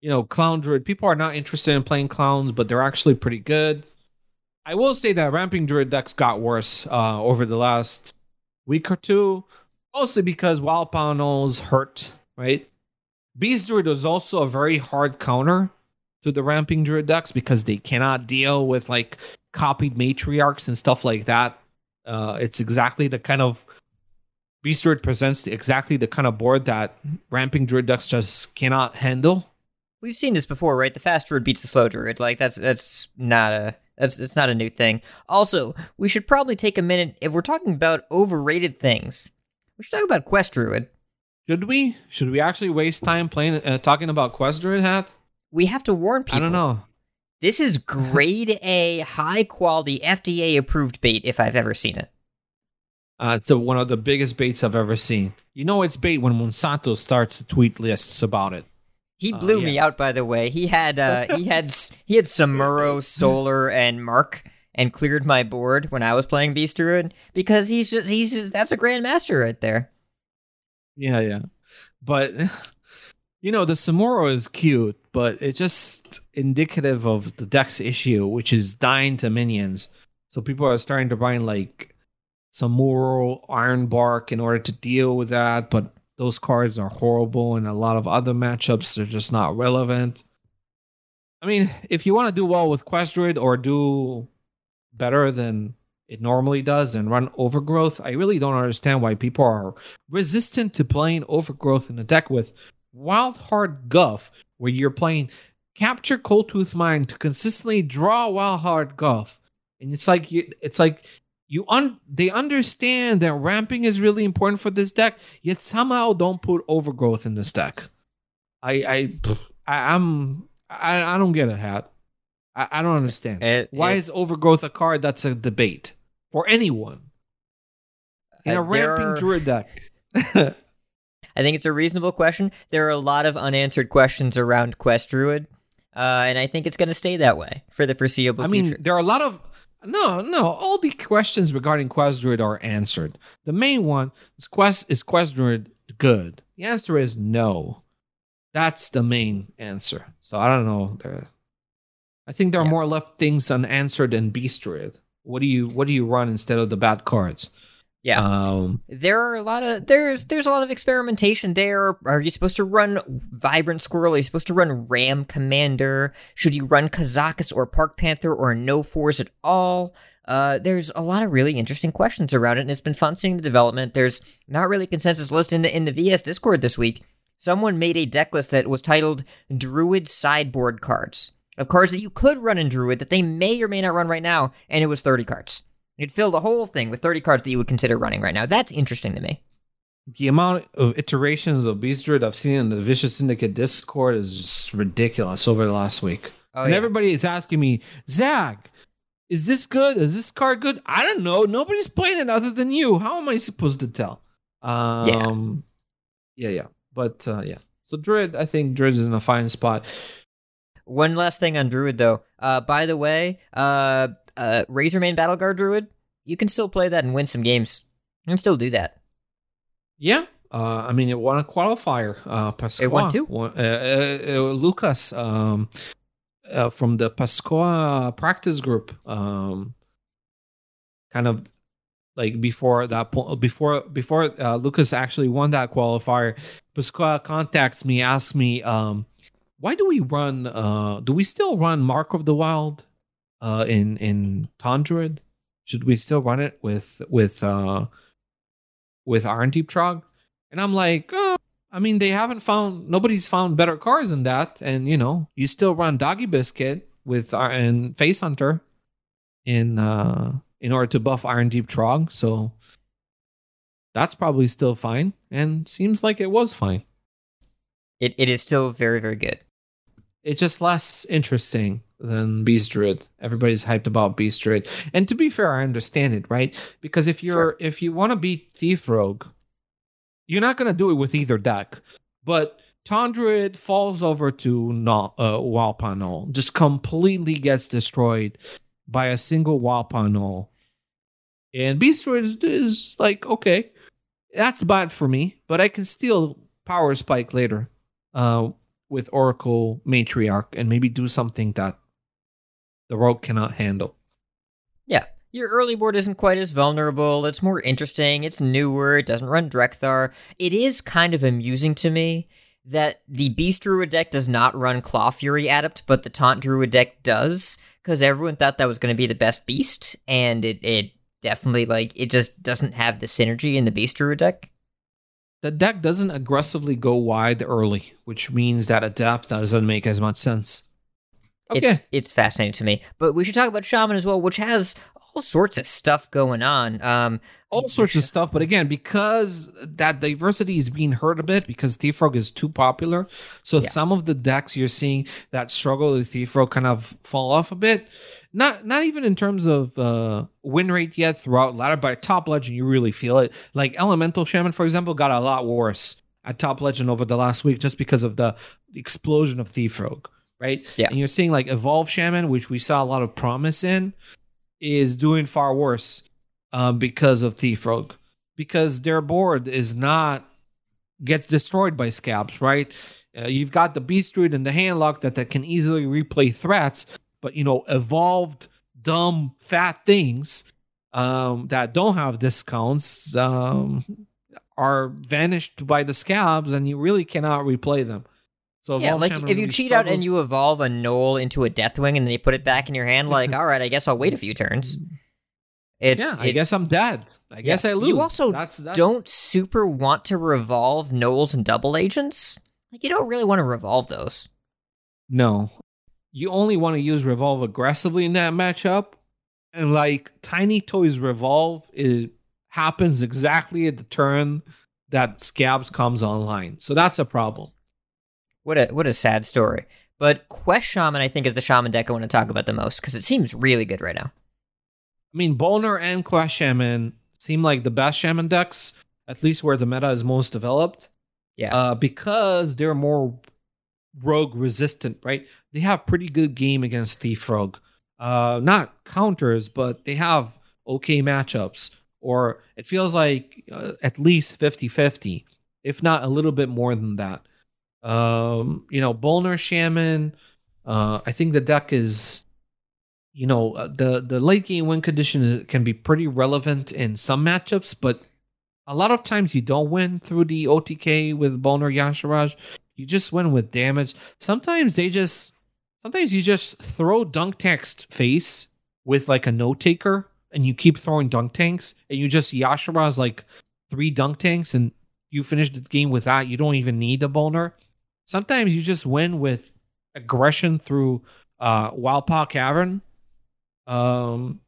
S3: you know, clown druid. People are not interested in playing clowns, but they're actually pretty good. I will say that ramping druid decks got worse uh, over the last week or two, mostly because wild panels hurt. Right, beast druid was also a very hard counter to the ramping druid decks because they cannot deal with like copied matriarchs and stuff like that. Uh, it's exactly the kind of Beast Druid presents exactly the kind of board that ramping druid decks just cannot handle.
S1: We've seen this before, right? The fast druid beats the slow druid. Like that's that's not a that's it's not a new thing. Also, we should probably take a minute if we're talking about overrated things. We should talk about Quest Druid.
S3: Should we? Should we actually waste time playing uh, talking about Quest Druid hat?
S1: We have to warn people.
S3: I don't know.
S1: This is grade A, high quality, FDA approved bait if I've ever seen it.
S3: Uh, it's a, one of the biggest baits I've ever seen. You know it's bait when Monsanto starts to tweet lists about it.
S1: He
S3: Uh,
S1: blew me out, by the way. He had uh, he had he had Samuro, Solar, and Mark, and cleared my board when I was playing Beast Druid because he's just, he's just, that's a grandmaster right there.
S3: Yeah, yeah. But you know, the Samuro is cute, but it's just indicative of the deck's issue, which is dying to minions. So people are starting to find like Samuro, Iron Bark in order to deal with that, but those cards are horrible and a lot of other matchups are just not relevant. I mean, if you want to do well with Quest Druid or do better than it normally does and run Overgrowth, I really don't understand why people are resistant to playing Overgrowth in a deck with Wildheart Guff, where you're playing Capture Coldtooth Mine to consistently draw Wildheart Guff. And it's like you, it's like you un they understand that ramping is really important for this deck, yet somehow don't put Overgrowth in this deck. I I, I I'm I, I don't get it, hat. I, I don't understand.
S1: It-
S3: Why is Overgrowth a card that's a debate for anyone in
S1: Uh,
S3: a
S1: there
S3: ramping
S1: are-
S3: druid deck?
S1: I think it's a reasonable question. There are a lot of unanswered questions around Quest Druid, uh, and I think it's going to stay that way for the foreseeable
S3: I mean,
S1: future.
S3: there are a lot of no, no. All the questions regarding Quest Druid are answered. The main one is Quest is Quest Druid good? The answer is no. That's the main answer. So I don't know. I think there are
S1: Yeah.
S3: more left things unanswered than Beast Druid. What do you What do you run instead of the bad cards?
S1: yeah.
S3: Um,
S1: there are a lot of there's there's a lot of experimentation there. Are you supposed to run Vibrant Squirrel? Are you supposed to run Ram Commander? Should you run Kazakus or Park Panther or no fours at all? Uh, there's a lot of really interesting questions around it, and it's been fun seeing the development. There's not really consensus list in the in the VS Discord this week. Someone made a deck list that was titled Druid Sideboard Cards of cards that you could run in Druid that they may or may not run right now, and it was 30 cards. It filled the whole thing with 30 cards that you would consider running right now. That's interesting to me.
S3: the amount of iterations of Beast Druid I've seen in the Vicious Syndicate Discord is just ridiculous over the last week.
S1: Oh,
S3: and
S1: yeah.
S3: everybody is asking me, Zach, is this good? Is this card good? I don't know. Nobody's playing it other than you. How am I supposed to tell? Um, yeah, yeah. But uh, yeah. So Druid, I think Druid is in a fine spot.
S1: One last thing on Druid, though. Uh, by the way, uh, uh, Razormane Battleguard Druid, you can still play that and win some games. You can still do that.
S3: Yeah. Uh, I mean, it won a qualifier. Uh, Pasqua,
S1: It won two?
S3: won- uh, uh, uh, Lucas um, uh, from the Pasqua practice group, um, kind of like before that point, before before uh, Lucas actually won that qualifier. Pasqua contacts me, asks me, um, "Why do we run? Uh, do we still run Mark of the Wild uh, in in Taunt Druid? Should we still run it with with uh, with Irondeep Trogg?" And I'm like, oh, I mean, they haven't found nobody's found better cars than that, and you know, you still run Doggy Biscuit with uh, and Face Hunter in uh in order to buff Irondeep Trogg, so that's probably still fine, and seems like it was fine.
S1: It it is still very very good.
S3: It's just less interesting than Beast Druid. Everybody's hyped about Beast Druid, and to be fair, I understand it, right? Because if you're
S1: Sure.
S3: if you want to beat Thief Rogue, you're not gonna do it with either deck. But Taunt Druid falls over to no, uh, Wildpaw Gnoll, just completely gets destroyed by a single Wildpaw Gnoll. And Beast Druid is, is like, okay, that's bad for me, but I can still power spike later uh, with Oracle Matriarch and maybe do something that the rogue cannot handle.
S1: Yeah. Your early board isn't quite as vulnerable. It's more interesting. It's newer. It doesn't run Drekthar. It is kind of amusing to me that the Beast Druid deck does not run Clawfury Adept, but the Taunt Druid deck does, because everyone thought that was going to be the best beast, and it, it definitely, like, it just doesn't have the synergy in the Beast Druid deck.
S3: The deck doesn't aggressively go wide early, which means that a Adept doesn't make as much sense. Okay.
S1: It's it's fascinating to me. But we should talk about Shaman as well, which has all sorts of stuff going on. Um,
S3: all sorts of stuff. But again, because that diversity is being hurt a bit because Thief Rogue is too popular, so
S1: Yeah.
S3: some of the decks you're seeing that struggle with Thief Rogue kind of fall off a bit. Not not even in terms of uh, win rate yet throughout ladder, but top legend you really feel it. Like Elemental Shaman, for example, got a lot worse at top legend over the last week just because of the explosion of Thief Rogue, right?
S1: Yeah.
S3: And you're seeing like Evolve Shaman, which we saw a lot of promise in, is doing far worse um, because of Thief Rogue. Because their board is not gets destroyed by scabbs, right? Uh, you've got the Beast Druid and the Handlock that, that can easily replay threats, but you know, evolved, dumb, fat things um, that don't have discounts um, are vanished by the scabbs, and you really cannot replay them. So
S1: yeah, like if you cheat out and you evolve a gnoll into a Deathwing and then you put it back in your hand, like, all right, I guess I'll wait a few turns. It's
S3: yeah, I
S1: it-
S3: guess I'm dead. I guess I lose.
S1: You also
S3: that's, that's,
S1: don't super want to revolve Gnolls and double agents. Like you don't really want to revolve those.
S3: No. You only want to use Revolve aggressively in that matchup. And like Tiny Toys Revolve, it happens exactly at the turn that Scabbs comes online. So that's a problem.
S1: What a what a sad story. But Quest Shaman, I think, is the Shaman deck I want to talk about the most because it seems really good right now.
S3: I mean, Bolner and Quest Shaman seem like the best Shaman decks, at least where the meta is most developed.
S1: Yeah.
S3: Uh, because they're more rogue resistant, right? They have pretty good game against Thief Rogue. Uh, not counters, but they have okay matchups. Or it feels like uh, at least 50 50, if not a little bit more than that. Um, you know, Bolner Shaman, uh, I think the deck is you know uh, the the late game win condition can be pretty relevant in some matchups, but a lot of times you don't win through the OTK with Boner Yasharaj. You just win with damage. Sometimes they just sometimes you just throw dunk text face with like a no taker, and you keep throwing dunk tanks and you just Yasharaj like three dunk tanks and you finish the game with that. You don't even need a boner. Sometimes you just win with aggression through uh Wildpaw Cavern. Um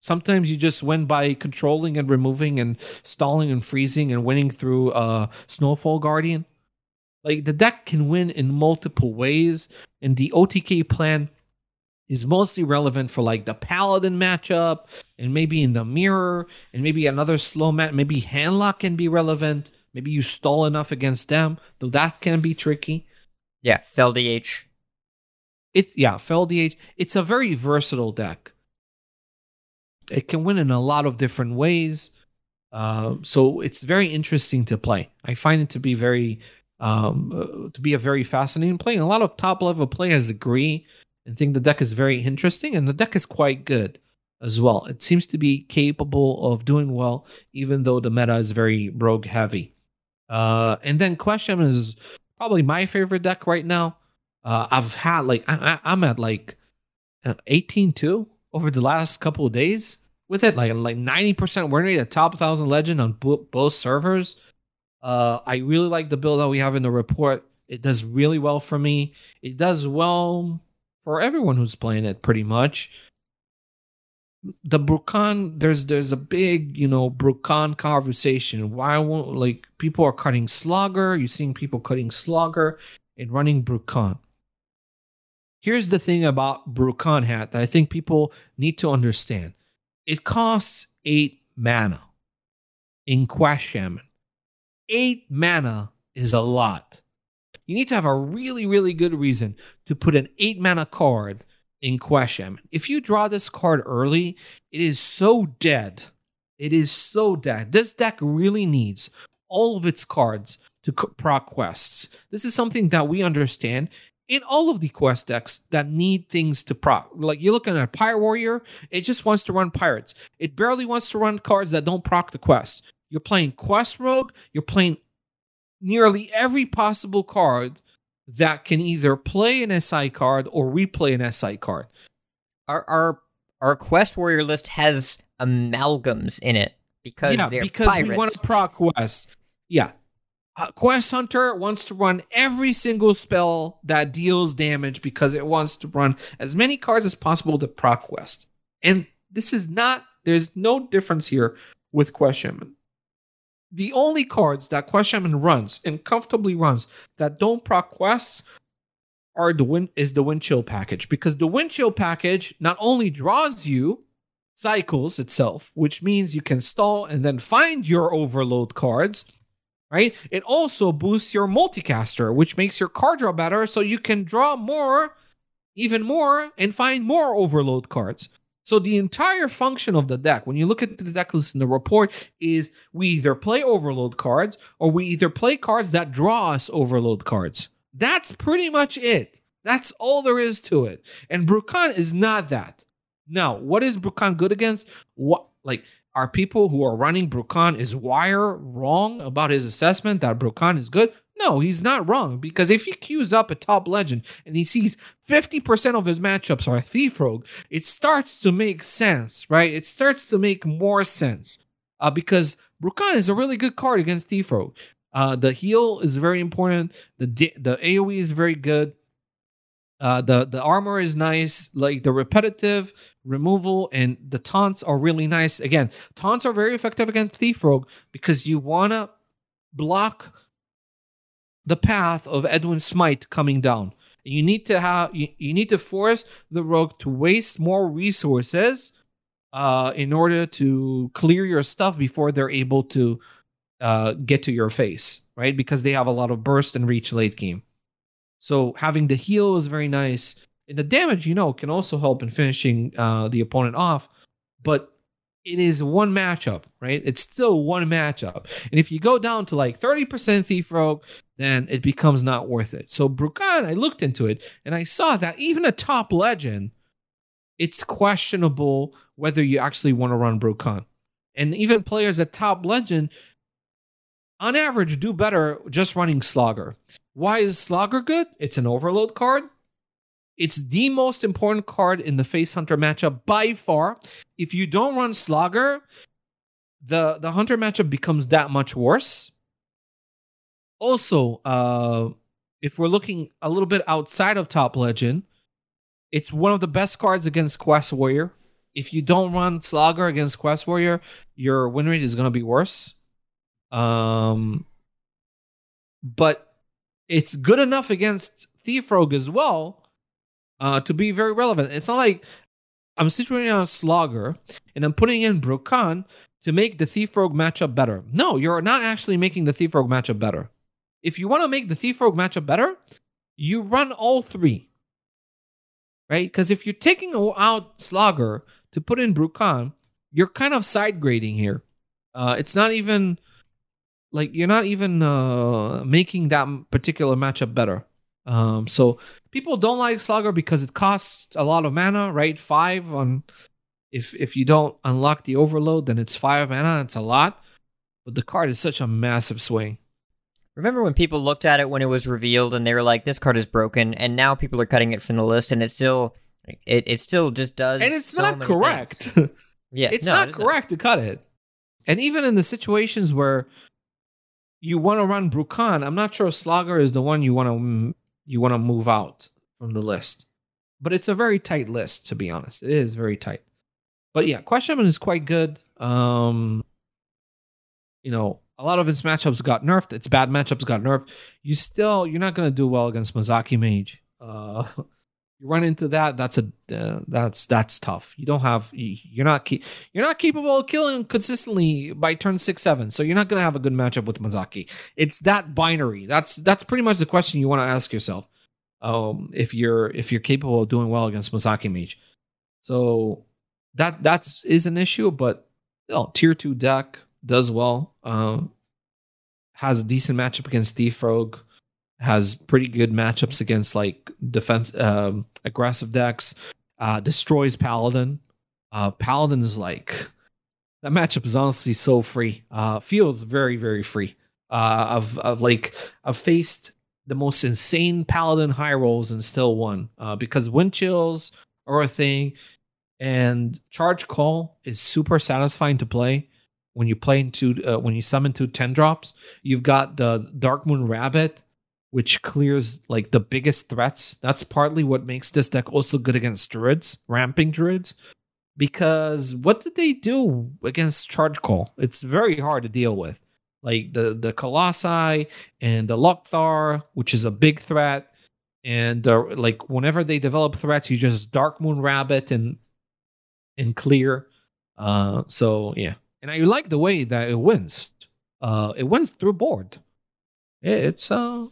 S3: Sometimes you just win by controlling and removing and stalling and freezing and winning through uh Snowfall Guardian. Like the deck can win in multiple ways, and the OTK plan is mostly relevant for like the paladin matchup and maybe in the mirror and maybe another slow mat maybe handlock can be relevant maybe you stall enough against them though that can be tricky.
S1: Yeah, Fel DH.
S3: it's yeah fel dh it's a very versatile deck. It can win in a lot of different ways. Uh, so it's very interesting to play. I find it to be very um, uh, to be a very fascinating play. And a lot of top level players agree and think the deck is very interesting and the deck is quite good as well. It seems to be capable of doing well even though the meta is very rogue heavy uh, and then question is probably my favorite deck right now uh, I've had like I, I'm at like 18 2 over the last couple of days with it, like like 90% win rate at top thousand legend on bo- both servers. Uh, I really like the build that we have in the report. It does really well for me. It does well for everyone who's playing it, pretty much. The Brukan, there's there's a big you know Brukan conversation. Why won't like people are cutting Slogger? You're seeing people cutting Slogger and running Brukan. Here's the thing about Brukan hat that I think people need to understand. It costs eight mana in Quest Shaman. Eight mana is a lot. You need to have a really, really good reason to put an eight mana card in question. If you draw this card early, it is so dead. It is so dead. This deck really needs all of its cards to proc quests. This is something that we understand in all of the quest decks that need things to proc. Like you're looking at a Pirate Warrior, it just wants to run pirates. It barely wants to run cards that don't proc the quest. You're playing Quest Rogue, you're playing nearly every possible card that can either play an SI card or replay an SI card.
S1: Our our our quest warrior list has amalgams in it because
S3: yeah,
S1: they're
S3: because
S1: pirates.
S3: we want to proc quest. Yeah. Uh, quest Hunter wants to run every single spell that deals damage because it wants to run as many cards as possible to proc quest. And this is not, there's no difference here with Quest Shaman. The only cards that Quest Shaman runs and comfortably runs that don't proc quests are the wind is the wind chill package because the wind chill package not only draws you cycles itself, which means you can stall and then find your overload cards, right? It also boosts your multicaster, which makes your card draw better so you can draw more, even more, and find more overload cards. So the entire function of the deck, when you look at the deck list in the report, is we either play overload cards or we either play cards that draw us overload cards. That's pretty much it. That's all there is to it. And Brukan is not that. Now, what is Brukan good against? What like are people who are running Brukan is Wire wrong about his assessment that Brukan is good? No, he's not wrong because if he queues up a top legend and he sees 50% of his matchups are Thief Rogue, it starts to make sense, right? It starts to make more sense uh, because Brukan is a really good card against Thief Rogue. Uh, the heal is very important. The the AOE is very good. Uh, the the armor is nice. Like the repetitive removal and the taunts are really nice. Again, taunts are very effective against Thief Rogue because you wanna block the path of Edwin Smite coming down. You need to have you, you need to force the rogue to waste more resources uh, in order to clear your stuff before they're able to uh, get to your face, right? Because they have a lot of burst and reach late game. So having the heal is very nice. And the damage, you know, can also help in finishing uh, the opponent off. But it is one matchup, right? It's still one matchup. And if you go down to like 30% Thief Rogue, then it becomes not worth it. So Brukan, I looked into it and I saw that even a top legend, it's questionable whether you actually want to run Brukan. And even players at top legend, on average, do better just running Slogger. Why is Slogger good? It's an overload card. It's the most important card in the Face Hunter matchup by far. If you don't run Slogger, the the Hunter matchup becomes that much worse. Also, uh, if we're looking a little bit outside of Top Legend, it's one of the best cards against Quest Warrior. if you don't run Slogger against Quest Warrior, your win rate is going to be worse. Um, but it's good enough against Thief Rogue as well uh, to be very relevant. It's not like I'm situating on Slogger and I'm putting in Brukan to make the Thief Rogue matchup better. No, you're not actually making the Thief Rogue matchup better. If you want to make the Thief Rogue matchup better, you run all three. Right? Because if you're taking out Slogger to put in Brukan, you're kind of side grading here. Uh, it's not even like you're not even uh, making that particular matchup better. Um, so people don't like Slogger because it costs a lot of mana, right? Five on if if you don't unlock the overload, then it's five mana. It's a lot, but the card is such a massive swing.
S1: Remember when people looked at it when it was revealed and they were like, "This card is broken," and now people are cutting it from the list, and it still, it, it still just does.
S3: And it's
S1: so
S3: not correct.
S1: Yeah,
S3: it's
S1: no,
S3: not
S1: it
S3: correct to cut it. And even in the situations where you want to run Brukan, I'm not sure Slogger is the one you want to you want to move out from the list. But it's a very tight list, to be honest. It is very tight. But yeah, Quest Shaman is quite good. Um, you know, a lot of its matchups got nerfed. Its bad matchups got nerfed. You still, you're not to do well against Mozaki Mage. Uh, you run into that. That's a uh, that's that's tough. You don't have you're not you're not capable of killing consistently by turn six seven. So you're not going to have a good matchup with Mozaki. It's that binary. That's that's pretty much the question you want to ask yourself. Um, if you're if you're capable of doing well against Mozaki Mage. So that that's is an issue, but oh, tier two deck does well. Um, has a decent matchup against Thief Rogue. Has pretty good matchups against like defense um, aggressive decks. Uh, destroys Paladin. Uh, Paladin is like that matchup is honestly so free. Uh, feels very very free. Uh, I've I've like I've faced the most insane Paladin high rolls and still won. Uh, because wind chills are a thing and charge call is super satisfying to play when you play into uh, when you summon two 10 drops you've got the dark moon rabbit which clears like the biggest threats that's partly what makes this deck also good against druids ramping druids because what did they do against charge call it's very hard to deal with like the the colossi and the Lokthar, which is a big threat and uh, like whenever they develop threats you just dark moon rabbit and and clear. Uh, so yeah, and I like the way that it wins. Uh, it wins through board. It's a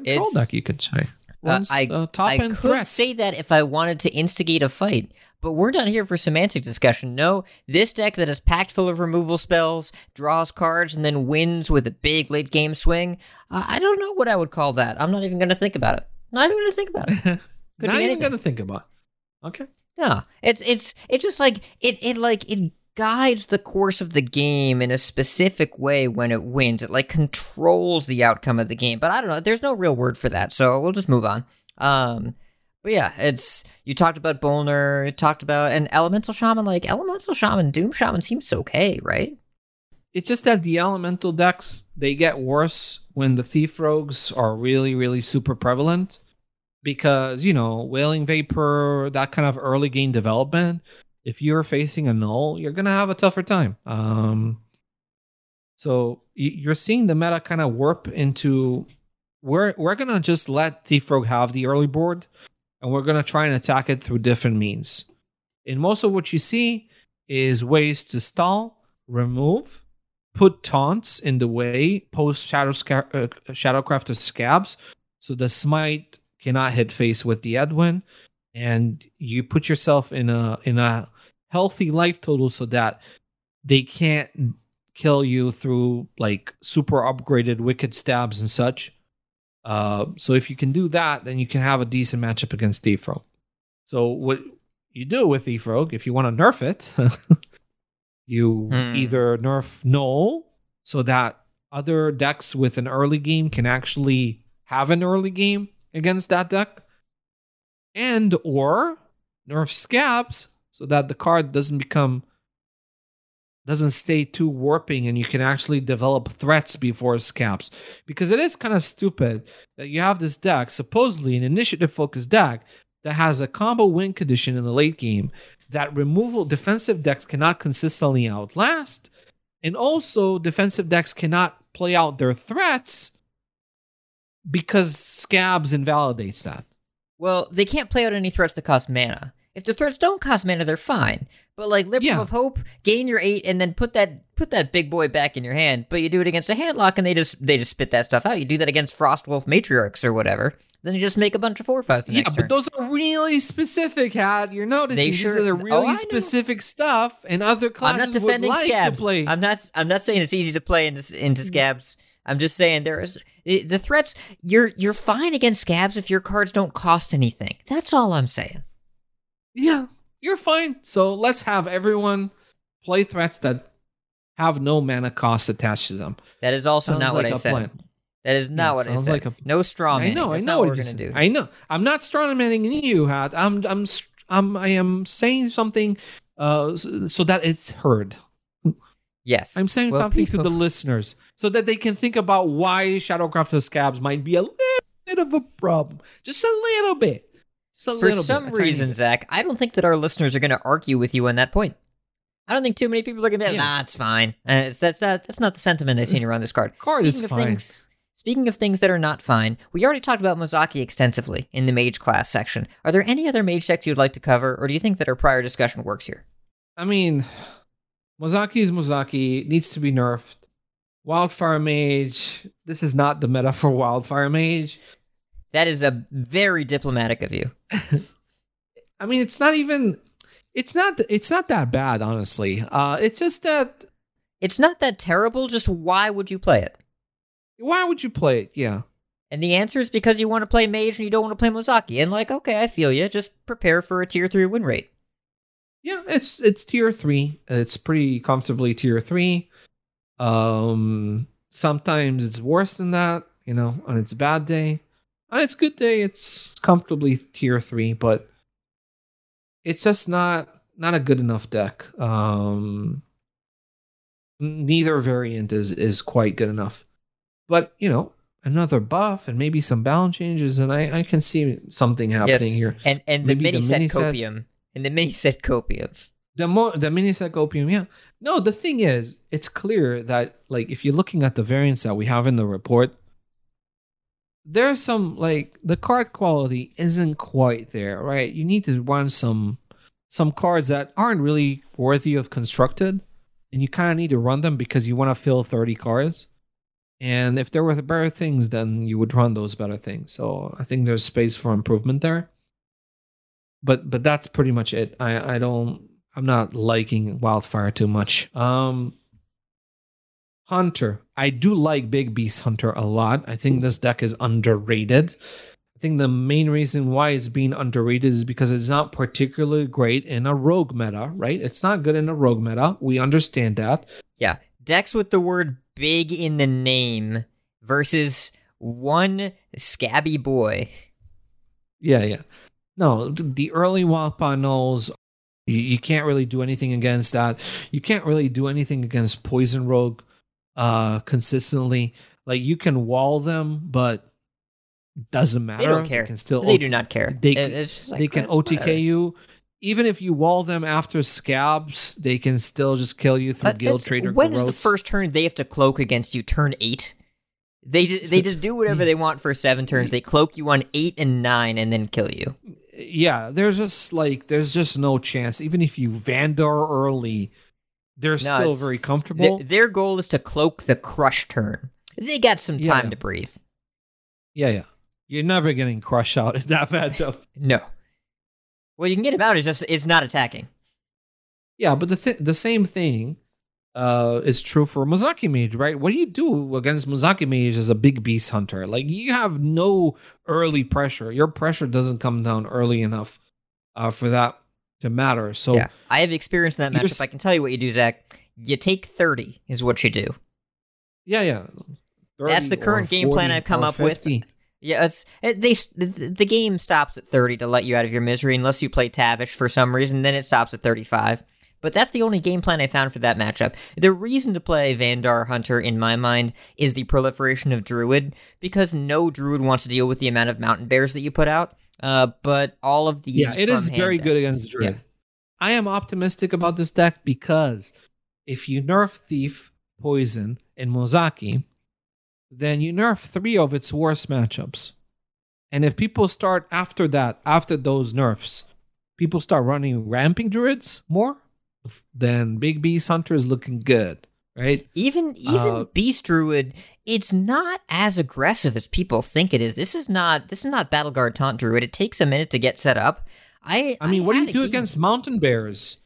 S3: control
S1: It's-
S3: deck, you could say.
S1: Uh, I
S3: uh, top
S1: I could
S3: threats.
S1: say that if I wanted to instigate a fight, but we're not here for semantic discussion. No, this deck that is packed full of removal spells, draws cards, and then wins with a big late game swing. Uh, I don't know what I would call that. I'm not even going to think about it. Not even going to think about it. Could
S3: Not even gonna think about. it. Okay.
S1: No, it's it's it's just like it it like it guides the course of the game in a specific way when it wins. It like controls the outcome of the game. But I don't know. There's no real word for that, so we'll just move on. Um, but yeah, it's you talked about Bolner, you talked about an Elemental Shaman. Like Elemental Shaman, Doom Shaman seems okay, right?
S3: It's just that the elemental decks they get worse when the thief rogues are really, really super prevalent. Because, you know, Wailing Vapor, that kind of early game development, if you're facing a null, you're gonna have a tougher time. Um so you're seeing the meta kind of warp into we're we're gonna just let Thief Rogue have the early board and we're gonna try and attack it through different means. And most of what you see is ways to stall, remove, put taunts in the way post Shadow Sca- uh, scabbs, so the smite cannot hit face with the Edwin, and you put yourself in a in a healthy life total so that they can't kill you through like super upgraded wicked stabs and such. Uh, so if you can do that, then you can have a decent matchup against Thief Rogue. So what you do with Thief Rogue, if you want to nerf it, you
S1: Hmm.
S3: either nerf gnoll so that other decks with an early game can actually have an early game against that deck, and or nerf scabbs so that the card doesn't become doesn't stay too warping and you can actually develop threats before scabbs because it is kind of stupid that you have this deck supposedly an initiative focused deck that has a combo win condition in the late game that removal defensive decks cannot consistently outlast, and also defensive decks cannot play out their threats because scabbs invalidates that.
S1: Well, they can't play out any threats that cost mana. If the threats don't cost mana, they're fine. But like Liberum
S3: Yeah.
S1: of Hope, gain your eight and then put that put that big boy back in your hand. But you do it against a handlock and they just they just spit that stuff out. You do that against Frostwolf Matriarchs or whatever. Then you just make a bunch of four fives
S3: Yeah, but
S1: turn.
S3: those are really specific, Hat. You're noticing
S1: They
S3: these
S1: sure-
S3: are the
S1: oh,
S3: really
S1: know.
S3: specific stuff, and other classes I'm
S1: not defending
S3: would like
S1: scabbs.
S3: to play.
S1: I'm not. I'm not saying it's easy to play into into mm-hmm. scabbs. I'm just saying there is the the threats. You're you're fine against scabbs if your cards don't cost anything. That's all I'm saying.
S3: Yeah, you're fine. So let's have everyone play threats that have no mana cost attached to them.
S1: That is also
S3: Sounds
S1: not
S3: like
S1: what I
S3: a
S1: said.
S3: plan.
S1: That is not
S3: Yeah,
S1: what I said.
S3: like a-
S1: no straw
S3: I know,
S1: That's
S3: I know
S1: what
S3: what
S1: we're
S3: you're
S1: gonna do.
S3: I know. I'm not strong manning you, Hat. I'm I'm I'm I am saying something uh s- so that it's heard.
S1: yes,
S3: I'm saying
S1: Well,
S3: something to the listeners so that they can think about why Shadowcrafter Scabbs might be a little bit of a problem. Just a little bit. Just a
S1: For
S3: little
S1: some
S3: bit. a
S1: reason,
S3: bit.
S1: Zach, I don't think that our listeners are going to argue with you on that point. I don't think too many people are going to be like,
S3: Yeah.
S1: "Nah, it's fine." Uh, it's, that's not that's not the sentiment I've seen around this card.
S3: Card is
S1: Speaking of
S3: fine.
S1: things, speaking of things that are not fine, we already talked about Mozaki extensively in the mage class section. Are there any other mage decks you'd like to cover, or do you think that our prior discussion works here?
S3: I mean, Mozaki is Mozaki. Needs to be nerfed. Wildfire Mage. This is not the meta for Wildfire Mage.
S1: That is a very diplomatic of you.
S3: I mean, it's not even. It's not. It's not that bad, honestly. Uh, it's just that.
S1: It's not that terrible. Just why would you play it?
S3: Why would you play it? Yeah.
S1: And the answer is because you want to play mage and you don't want to play Mozaki. And like, okay, I feel you. Just prepare for a tier three win rate.
S3: Yeah, it's it's tier three. It's pretty comfortably tier three. Um, sometimes it's worse than that. You know, on its bad day, on its good day, it's comfortably tier three. But it's just not not a good enough deck. Um, neither variant is is quite good enough. But you know, another buff and maybe some balance changes, and I I can see something happening
S1: Yes.
S3: here.
S1: And and the mini
S3: the
S1: set
S3: mini set-
S1: copium. And the mini set copium.
S3: the mo the mini set opium yeah no the thing is it's clear that like if you're looking at the variants that we have in the report there's some like the card quality isn't quite there right you need to run some some cards that aren't really worthy of constructed and you kind of need to run them because you want to fill 30 cards and if there were better things then you would run those better things so i think there's space for improvement there but but that's pretty much it. I I don't I'm not liking Wildfire too much. Um Hunter. I do like Big Beast Hunter a lot. I think this deck is underrated. I think the main reason why it's being underrated is because it's not particularly great in a rogue meta, right? It's not good in a rogue meta. We understand that.
S1: Yeah. Decks with the word big in the name versus one scabby boy.
S3: Yeah, yeah. No, the early you, you can't really do anything against that. You can't really do anything against poison rogue uh consistently. Like you can wall them, but doesn't matter.
S1: They don't care.
S3: They can still
S1: They
S3: OT
S1: do not care.
S3: They
S1: like,
S3: they can OTK
S1: whatever.
S3: you. Even if you wall them after scabbs, they can still just kill you through
S1: Uh,
S3: guild trader.
S1: When is the first turn they have to cloak against you? Turn eight. They they just do whatever they want for seven turns. They cloak you on eight and nine and then kill you.
S3: yeah, there's just like there's just no chance. Even if you Vandar early, they're
S1: No,
S3: still very comfortable.
S1: their goal is to cloak the crush turn. They got some
S3: Yeah,
S1: time
S3: yeah.
S1: to breathe.
S3: yeah, yeah. You're never getting crush out in that matchup.
S1: No. Well, you can get him out. It's just it's not attacking.
S3: Yeah, but the th- the same thing uh, is true for Mozaki Mage, right? What do you do against Mozaki Mage as a big beast hunter? Like you have no early pressure. Your pressure doesn't come down early enough uh, for that to matter. So
S1: yeah, I have experience in that matchup. I can tell you what you do, Zach. You take thirty is what you do.
S3: yeah, yeah.
S1: That's the current game plan I've come up with.
S3: 50.
S1: Yeah, it's, it, they the, the game stops at thirty to let you out of your misery unless you play Tavish for some reason. Then it stops at thirty-five. But that's the only game plan I found for that matchup. The reason to play Vanndar Hunter, in my mind, is the proliferation of Druid, because no Druid wants to deal with the amount of Mountain Bears that you put out. Uh, but all of the
S3: Yeah, it is very good against Druid. I am optimistic about this deck because if you nerf Thief, Poison, and Mozaki, then you nerf three of its worst matchups. And if people start after that, after those nerfs, people start running ramping druids more, then Big Beast Hunter is looking good, right?
S1: Even even
S3: Uh,
S1: Beast Druid, it's not as aggressive as people think it is. This is not this is not Battle Guard Taunt Druid. It takes a minute to get set up. I
S3: I mean, what do you do
S1: game-
S3: against Mountain Bears?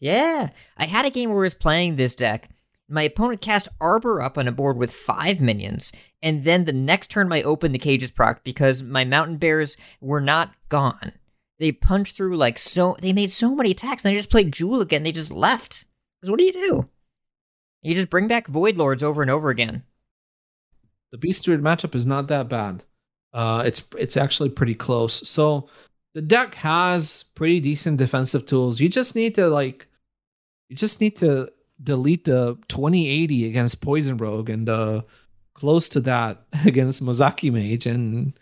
S1: Yeah, I had a game where I was playing this deck. My opponent cast Arbor up on a board with five minions, and then the next turn I opened the cages proc because my mountain bears were not gone. They punched through like so. They made so many attacks, and I just played Jewel again. They just left. 'Cause what do you do? You just bring back Void Lords over and over again.
S3: The Beast Druid matchup is not that bad. Uh, it's it's actually pretty close. So the deck has pretty decent defensive tools. You just need to like, you just need to delete the 2080 against Poison Rogue and uh, close to that against Mozaki Mage, and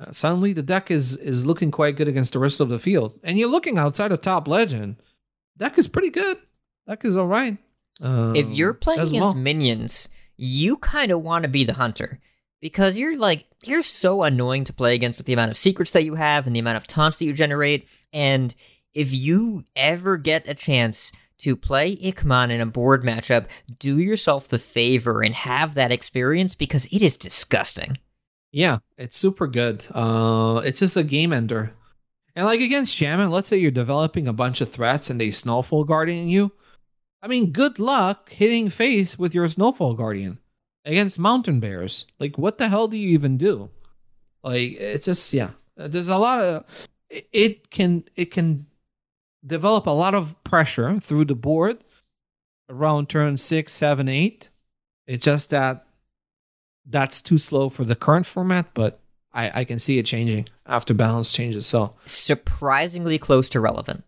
S3: uh, suddenly the deck is is looking quite good against the rest of the field. And you're looking outside of top legend, deck is pretty good. Deck is all right.
S1: if
S3: Um,
S1: you're playing against
S3: well.
S1: minions, you kind of want to be the hunter because you're like you're so annoying to play against with the amount of secrets that you have and the amount of taunts that you generate. And if you ever get a chance to play Ikman in a board matchup, do yourself the favor and have that experience because it is disgusting.
S3: Yeah, it's super good. Uh, it's just a game ender. And like against Shaman, let's say you're developing a bunch of threats and they Snowfall Guardian you. I mean, good luck hitting face with your Snowfall Guardian against Mountain Bears. Like, what the hell do you even do? Like, it's just yeah. Uh, there's a lot of it- it can it can develop a lot of pressure through the board around turn six, seven, eight. It's just that that's too slow for the current format, but I, I can see it changing after balance changes. So
S1: Surprisingly close to relevant.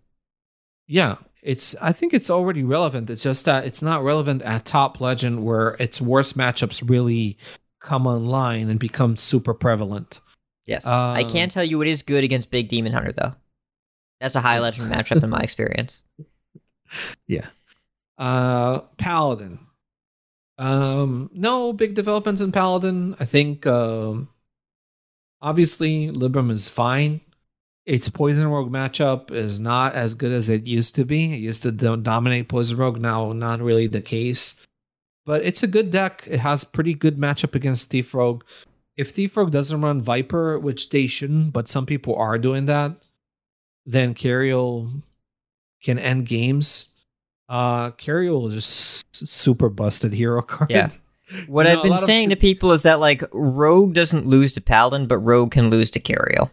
S3: yeah, it's I think it's already relevant. It's just that it's not relevant at top legend where its worst matchups really come online and become super prevalent.
S1: Yes. I
S3: Um,
S1: can tell you it is good against Big Demon Hunter though. That's a high legend matchup in my experience.
S3: Yeah. Uh Paladin. Um no big developments in Paladin. I think um obviously Libram is fine. Its Poison Rogue matchup is not as good as it used to be. It used to dominate Poison Rogue, now not really the case. But it's a good deck. It has pretty good matchup against Thief Rogue. If Thief Rogue doesn't run Viper, which they shouldn't, but some people are doing that, then Cariel can end games. Uh Cariel is just super busted hero card.
S1: Yeah. What
S3: You
S1: I've been
S3: lot of
S1: saying to people is that like Rogue doesn't lose to Paladin, but Rogue can lose to Cariel.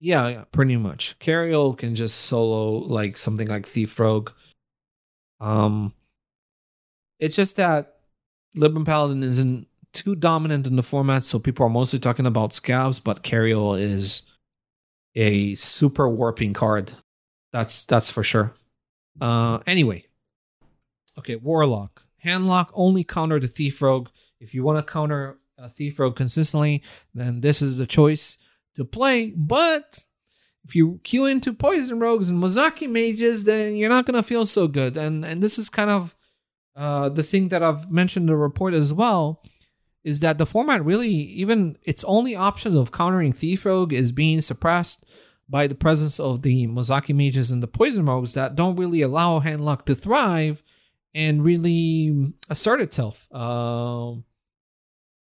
S3: Yeah, pretty much. Cariel can just solo like something like Thief Rogue. Um it's just that Libram Paladin isn't too dominant in the format, so people are mostly talking about scabbs, but Cariel is a super warping card. That's that's for sure. Uh anyway. Okay, Warlock. Handlock only counter the Thief Rogue. If you want to counter a Thief Rogue consistently, then this is the choice to play. But if you queue into Poison Rogues and Mozaki Mages, then you're not gonna feel so good. And and this is kind of uh, the thing that I've mentioned in the report as well is that the format really even its only option of countering Thief Rogue is being suppressed by the presence of the Mozaki Mages and the Poison Rogues that don't really allow Handlock to thrive and really assert itself. Um,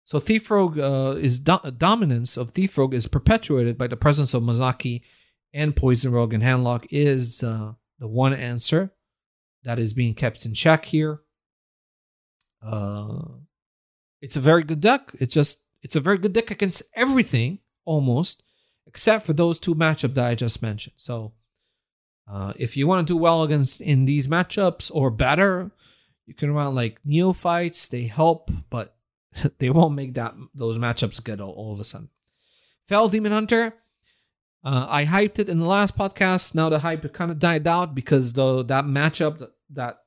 S3: so Thief Rogue uh, is do- dominance of Thief Rogue is perpetuated by the presence of Mozaki and Poison Rogue, and Handlock is uh, the one answer that is being kept in check here. Uh, it's a very good deck. It's just it's a very good deck against everything almost, except for those two matchups that I just mentioned. So, uh, if you want to do well against in these matchups or better, you can run like neophytes. They help, but they won't make that those matchups good all, all of a sudden. Fel Demon Hunter. Uh, I hyped it in the last podcast. Now the hype kind of died out because the that matchup that,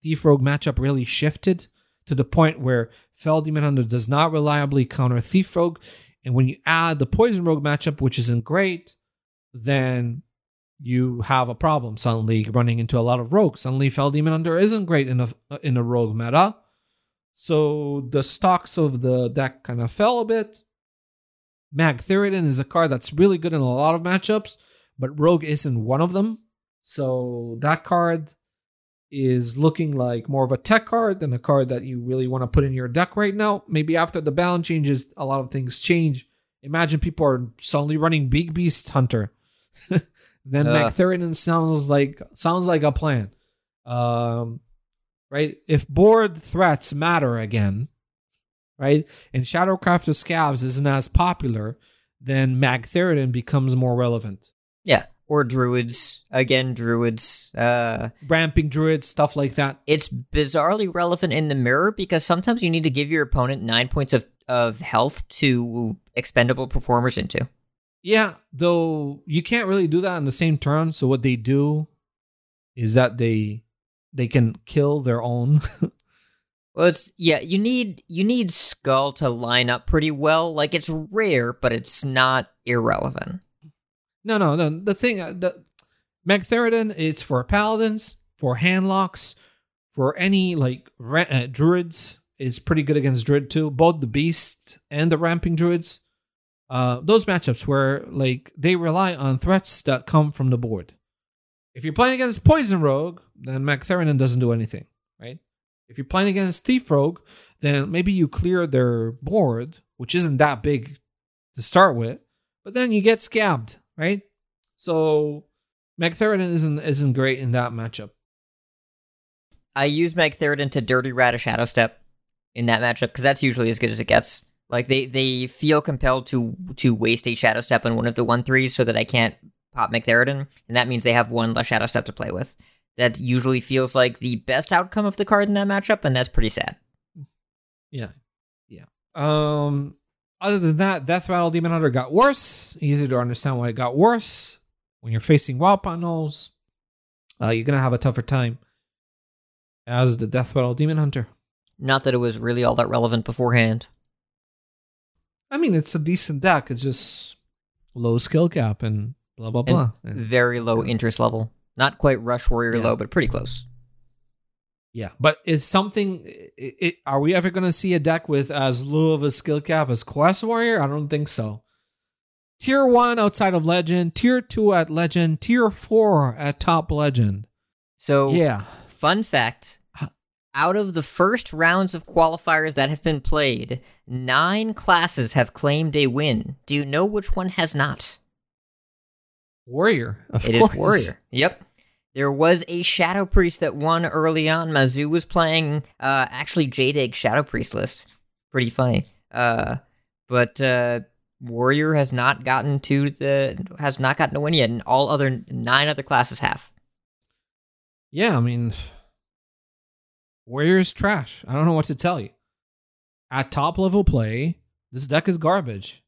S3: Thief Rogue matchup really shifted to the point where Fel Demon Hunter does not reliably counter Thief Rogue, and when you add the Poison Rogue matchup, which isn't great, then you have a problem suddenly running into a lot of rogues. Suddenly, Fel Demon Hunter isn't great in a in a rogue meta, so the stocks of the deck kind of fell a bit. Magtheridon is a card that's really good in a lot of matchups, but Rogue isn't one of them. So that card is looking like more of a tech card than a card that you really want to put in your deck right now. Maybe after the balance changes, a lot of things change. Imagine people are suddenly running Big Beast Hunter. then uh. Magtheridon sounds like sounds like a plan. Um, right? If board threats matter again, right? And Shadowcrafter Scabbs isn't as popular, then Magtheridon becomes more relevant.
S1: Yeah. Or druids. Again, druids. Uh
S3: ramping druids, stuff like that.
S1: It's bizarrely relevant in the mirror because sometimes you need to give your opponent nine points of, of health to expendable performers into.
S3: Yeah, though you can't really do that in the same turn. So what they do is that they they can kill their own
S1: Well, it's yeah. You need you need Skull to line up pretty well. Like it's rare, but it's not irrelevant.
S3: No, no, no. The thing, uh, the Magtheridon, it's for paladins, for handlocks, for any like uh, druids. Is pretty good against druid too. Both the beast and the ramping druids. Uh, those matchups where like they rely on threats that come from the board. If you're playing against poison rogue, then Magtheridon doesn't do anything, right? If you're playing against Thief Rogue, then maybe you clear their board, which isn't that big to start with, but then you get scabbed, right? So Magtheridon isn't isn't great in that matchup.
S1: I use Magtheridon to dirty rat a Shadow Step in that matchup because that's usually as good as it gets. Like they they feel compelled to to waste a Shadow Step on one of the one threes so that I can't pop Magtheridon, and that means they have one less Shadow Step to play with that usually feels like the best outcome of the card in that matchup, and that's pretty sad.
S3: Yeah, yeah. Um, other than that, Death Rattle Demon Hunter got worse. Easy to understand why it got worse. When you're facing Wildpaw Gnolls, uh, you're gonna have a tougher time as the Death Rattle Demon Hunter.
S1: Not that it was really all that relevant beforehand.
S3: I mean, it's a decent deck. It's just low skill cap and blah blah blah.
S1: Very low interest level. Not quite Rush Warrior yeah. low, but pretty close.
S3: Yeah, but is something? It, it, are we ever going to see a deck with as low of a skill cap as Quest Warrior? I don't think so. Tier one outside of Legend, tier two at Legend, tier four at Top Legend.
S1: So
S3: yeah,
S1: fun fact: out of the first rounds of qualifiers that have been played, nine classes have claimed a win. Do you know which one has not?
S3: Warrior.
S1: It course. is Warrior. Yep. There was a Shadow Priest that won early on. Mazu was playing uh, actually J Shadow Priest list. Pretty funny. Uh, but uh, Warrior has not gotten to the has not gotten to win yet, and all other nine other classes have.
S3: Yeah, I mean, Warrior is trash. I don't know what to tell you. At top level play, this deck is garbage.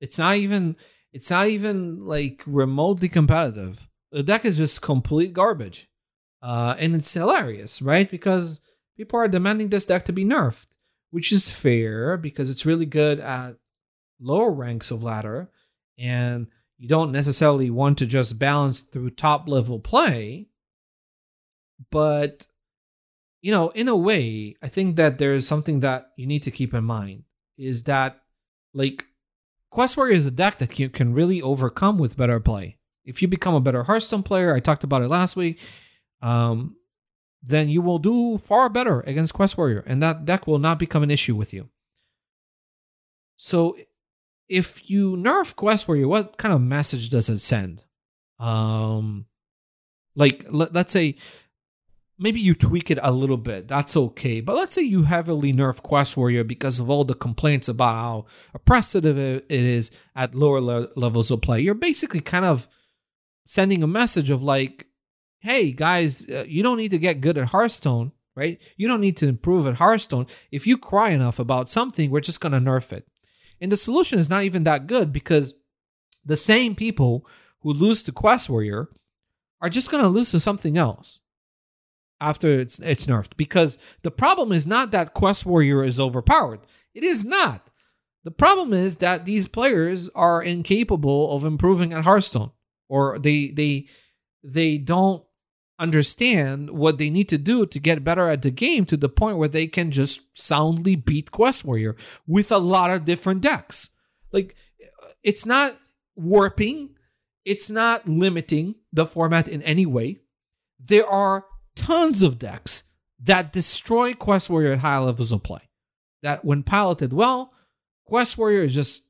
S3: It's not even it's not even like remotely competitive. The deck is just complete garbage. Uh, and it's hilarious, right? Because people are demanding this deck to be nerfed, which is fair because it's really good at lower ranks of ladder. And you don't necessarily want to just balance through top level play. But, you know, in a way, I think that there's something that you need to keep in mind is that, like, Quest Warrior is a deck that you can really overcome with better play. If you become a better Hearthstone player, I talked about it last week, um, then you will do far better against Quest Warrior, and that deck will not become an issue with you. So, if you nerf Quest Warrior, what kind of message does it send? Um, like let, let's say maybe you tweak it a little bit. That's okay. But let's say you heavily nerf Quest Warrior because of all the complaints about how oppressive it is at lower le- levels of play. You're basically kind of sending a message of like, hey guys, uh, you don't need to get good at Hearthstone, right? You don't need to improve at Hearthstone. If you cry enough about something, we're just going to nerf it. And the solution is not even that good because the same people who lose to Quest Warrior are just going to lose to something else after it's it's nerfed because the problem is not that Quest Warrior is overpowered. It is not. The problem is that these players are incapable of improving at Hearthstone. or they they they don't understand what they need to do to get better at the game to the point where they can just soundly beat Quest Warrior with a lot of different decks. Like it's not warping, it's not limiting the format in any way. There are tons of decks that destroy Quest Warrior at high levels of play. That when piloted well, Quest Warrior is just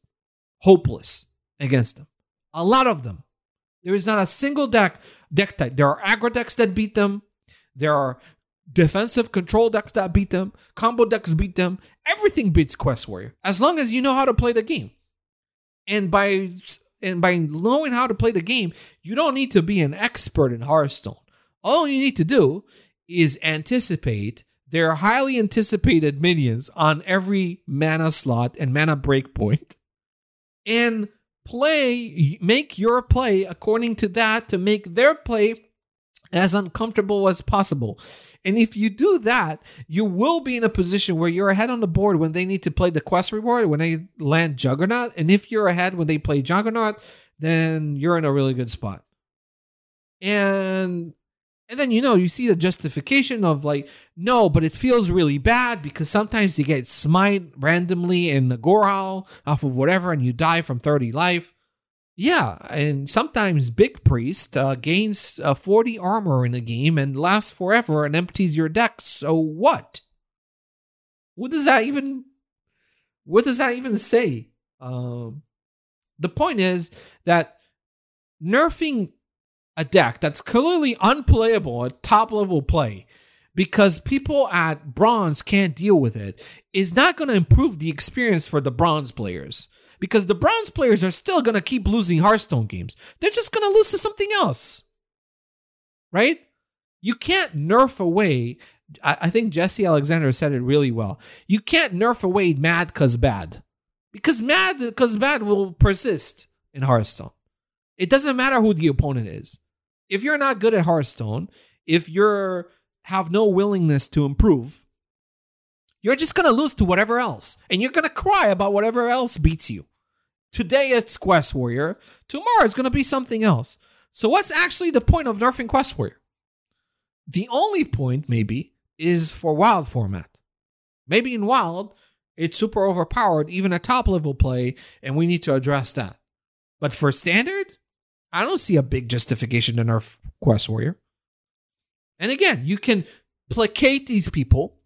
S3: hopeless against them. A lot of them. There is not a single deck deck type. There are aggro decks that beat them. There are defensive control decks that beat them. Combo decks beat them. Everything beats Quest Warrior as long as you know how to play the game. And by and by knowing how to play the game, you don't need to be an expert in Hearthstone. All you need to do is anticipate their highly anticipated minions on every mana slot and mana breakpoint and play make your play according to that to make their play as uncomfortable as possible. And if you do that, you will be in a position where you're ahead on the board when they need to play the quest reward, when they land Juggernaut. And if you're ahead when they play Juggernaut, then you're in a really good spot. And and then you know you see the justification of like no, but it feels really bad because sometimes you get smite randomly in the Gorehowl off of whatever, and you die from thirty life. Yeah, and sometimes Big Priest uh, gains uh, 40 armor in a game and lasts forever and empties your deck. So what? What does that even? What does that even say? Um, the point is that nerfing a deck that's clearly unplayable at top level play because people at bronze can't deal with it is not going to improve the experience for the bronze players because the bronze players are still going to keep losing Hearthstone games. They're just going to lose to something else. Right? You can't nerf away. I, think Jesse Alexander said it really well. You can't nerf away mad cause bad. Because mad cause bad will persist in Hearthstone. It doesn't matter who the opponent is. If you're not good at Hearthstone, if you're have no willingness to improve, you're just going to lose to whatever else. And you're going to cry about whatever else beats you. Today it's Quest Warrior. Tomorrow it's going to be something else. So, what's actually the point of nerfing Quest Warrior? The only point, maybe, is for wild format. Maybe in wild, it's super overpowered, even at top level play, and we need to address that. But for standard, I don't see a big justification to nerf Quest Warrior. And again, you can placate these people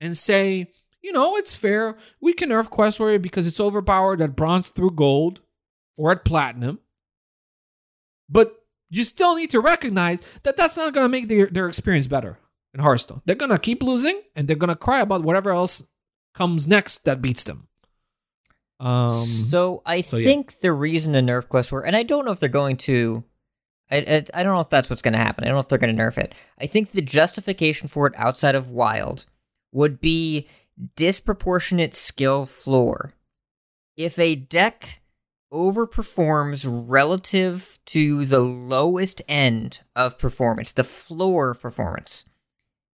S3: and say, you know, it's fair. We can nerf Quest Warrior because it's overpowered at bronze through gold or at platinum. But you still need to recognize that that's not going to make their, their experience better in Hearthstone. They're going to keep losing and they're going to cry about whatever else comes next that beats them.
S1: Um, so I so think yeah. the reason the nerf Quest were, and I don't know if they're going to. I, I, I don't know if that's what's going to happen. I don't know if they're going to nerf it. I think the justification for it outside of Wild would be disproportionate skill floor. If a deck overperforms relative to the lowest end of performance, the floor performance.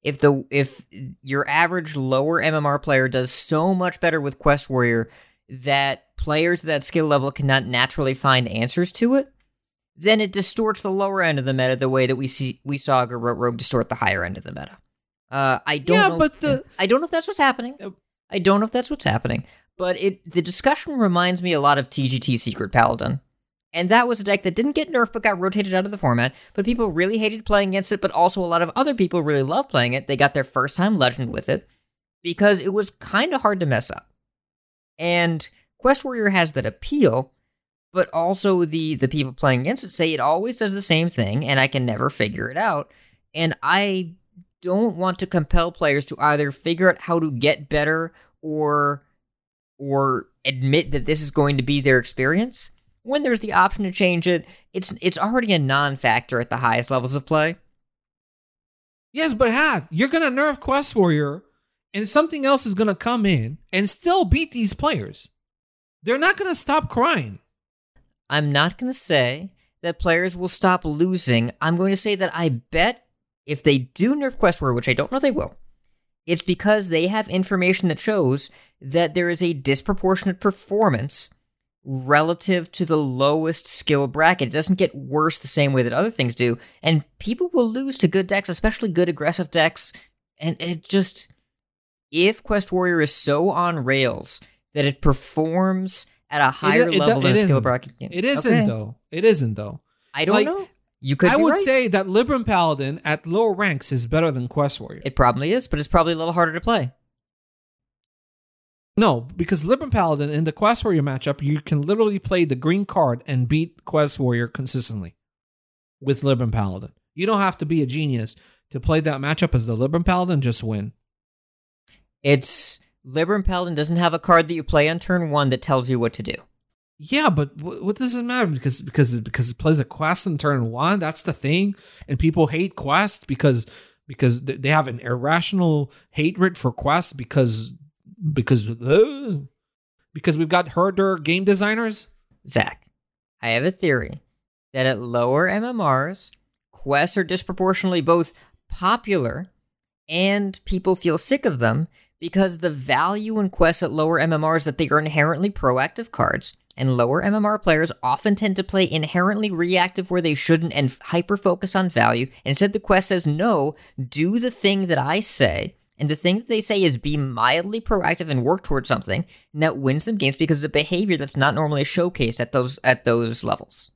S1: If the if your average lower MMR player does so much better with Quest Warrior that players at that skill level cannot naturally find answers to it, then it distorts the lower end of the meta the way that we see we saw Garrote Rogue distort the higher end of the meta. Uh, I don't
S3: yeah,
S1: know.
S3: but
S1: if,
S3: the
S1: I don't know if that's what's happening. I don't know if that's what's happening. But it the discussion reminds me a lot of TGT Secret Paladin. And that was a deck that didn't get nerfed but got rotated out of the format. But people really hated playing against it, but also a lot of other people really loved playing it. They got their first time legend with it because it was kind of hard to mess up. And Quest Warrior has that appeal, but also the the people playing against it say it always does the same thing and I can never figure it out. And I don't want to compel players to either figure out how to get better or or admit that this is going to be their experience. When there's the option to change it, it's it's already a non-factor at the highest levels of play.
S3: Yes, but Hat, you're gonna nerf Quest Warrior, and something else is gonna come in and still beat these players. They're not gonna stop crying.
S1: I'm not gonna say that players will stop losing. I'm going to say that I bet if they do nerf Quest Warrior, which I don't know they will, it's because they have information that shows that there is a disproportionate performance relative to the lowest skill bracket. It doesn't get worse the same way that other things do. And people will lose to good decks, especially good aggressive decks. And it just, if Quest Warrior is so on rails that it performs at a higher
S3: it- it-
S1: level than
S3: it
S1: a skill bracket game.
S3: It isn't
S1: Okay.
S3: though. It isn't though.
S1: I don't
S3: Like,
S1: know. You could
S3: I would
S1: right.
S3: say that Libram Paladin at lower ranks is better than Quest Warrior.
S1: it probably is, but it's probably a little harder to play.
S3: no, because Libram Paladin in the Quest Warrior matchup, you can literally play the green card and beat Quest Warrior consistently with Libram Paladin. You don't have to be a genius to play that matchup as the Libram Paladin. Just win.
S1: It's Libram Paladin doesn't have a card that you play on turn one that tells you what to do.
S3: Yeah, but what, what does it matter? Because because because it plays a quest in turn one. That's the thing, and people hate quest because because they have an irrational hatred for quest because because uh, because we've got herder game designers.
S1: Zach, I have a theory that at lower MMRs, quests are disproportionately both popular and people feel sick of them because the value in quests at lower MMRs is that they are inherently proactive cards, and lower MMR players often tend to play inherently reactive where they shouldn't and hyper focus on value. Instead, the quest says, no, do the thing that I say. And the thing that they say is be mildly proactive and work towards something, and that wins them games because of behavior that's not normally showcased at those at those levels.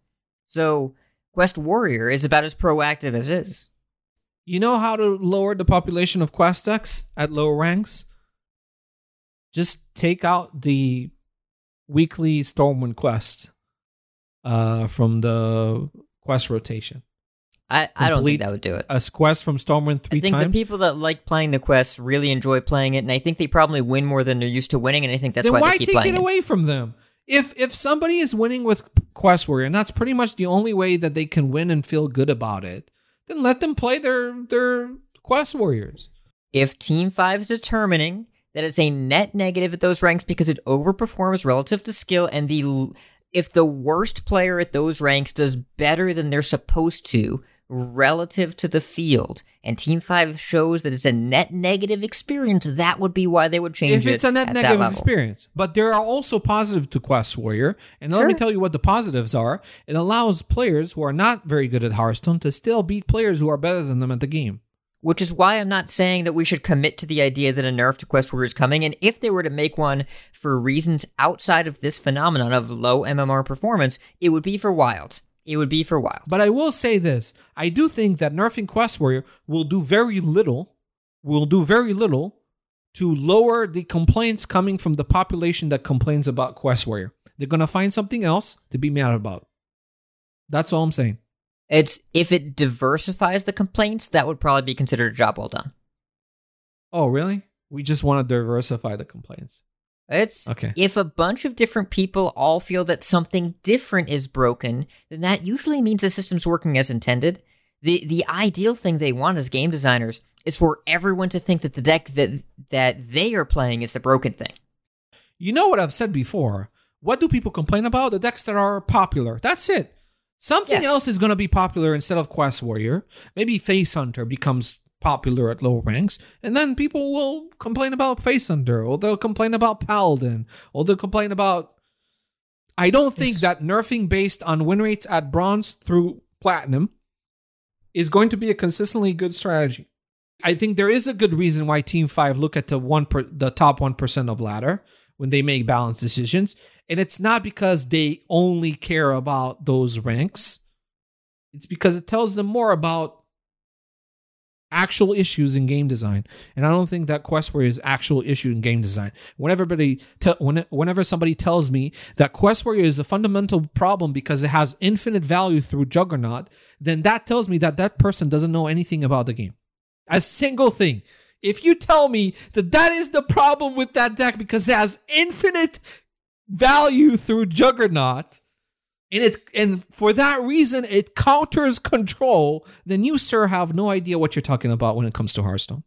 S1: So Quest Warrior is about as proactive as it is.
S3: You know how to lower the population of quest decks at lower ranks? Just take out the weekly Stormwind quest uh, from the quest rotation.
S1: I, I don't think that would do it.
S3: A quest from Stormwind three
S1: I think
S3: times.
S1: the people that like playing the quest really enjoy playing it, and I think they probably win more than they're used to winning, and I think that's
S3: then
S1: why,
S3: why
S1: they keep
S3: take
S1: playing
S3: it away from them? If if somebody is winning with Quest Warrior, and that's pretty much the only way that they can win and feel good about it, then let them play their their Quest Warriors.
S1: If Team 5 is determining that it's a net negative at those ranks because it overperforms relative to skill, and the if the worst player at those ranks does better than they're supposed to relative to the field, and Team 5 shows that it's a net negative experience, that would be why they would change it.
S3: if it's
S1: it
S3: a net negative experience. But there are also positive to Quest Warrior, and let me tell you what the positives are. It allows players who are not very good at Hearthstone to still beat players who are better than them at the game.
S1: Which is why I'm not saying that we should commit to the idea that a nerf to Quest Warrior is coming. And if they were to make one for reasons outside of this phenomenon of low MMR performance, it would be for Wild. It would be for Wild.
S3: But I will say this: I do think that nerfing Quest Warrior will do very little, will do very little to lower the complaints coming from the population that complains about Quest Warrior. They're gonna find something else to be mad about. That's all I'm saying.
S1: It's if it diversifies the complaints, that would probably be considered a job well done.
S3: Oh, really? We just want to diversify the complaints.
S1: It's
S3: Okay.
S1: if a bunch of different people all feel that something different is broken, then that usually means the system's working as intended. The the ideal thing they want as game designers is for everyone to think that the deck that that they are playing is the broken thing.
S3: You know what I've said before. What do people complain about? The decks that are popular. That's it. Something
S1: Yes.
S3: else is going to be popular instead of Quest Warrior. Maybe Face Hunter becomes popular at low ranks, and then people will complain about Face Hunter, or they'll complain about Paladin, or they'll complain about. I don't think
S1: Yes.
S3: that nerfing based on win rates at bronze through platinum is going to be a consistently good strategy. I think there is a good reason why Team Five look at the one per, the top one percent of ladder when they make balanced decisions, and it's not because they only care about those ranks. It's because it tells them more about actual issues in game design, and I don't think that Quest Warrior is actual issue in game design. Whenever everybody, te- when, whenever somebody tells me that Quest Warrior is a fundamental problem because it has infinite value through Juggernaut, then that tells me that that person doesn't know anything about the game. A single thing. If you tell me that that is the problem with that deck because it has infinite value through Juggernaut, and it and for that reason it counters control, then you sir have no idea what you're talking about when it comes to Hearthstone.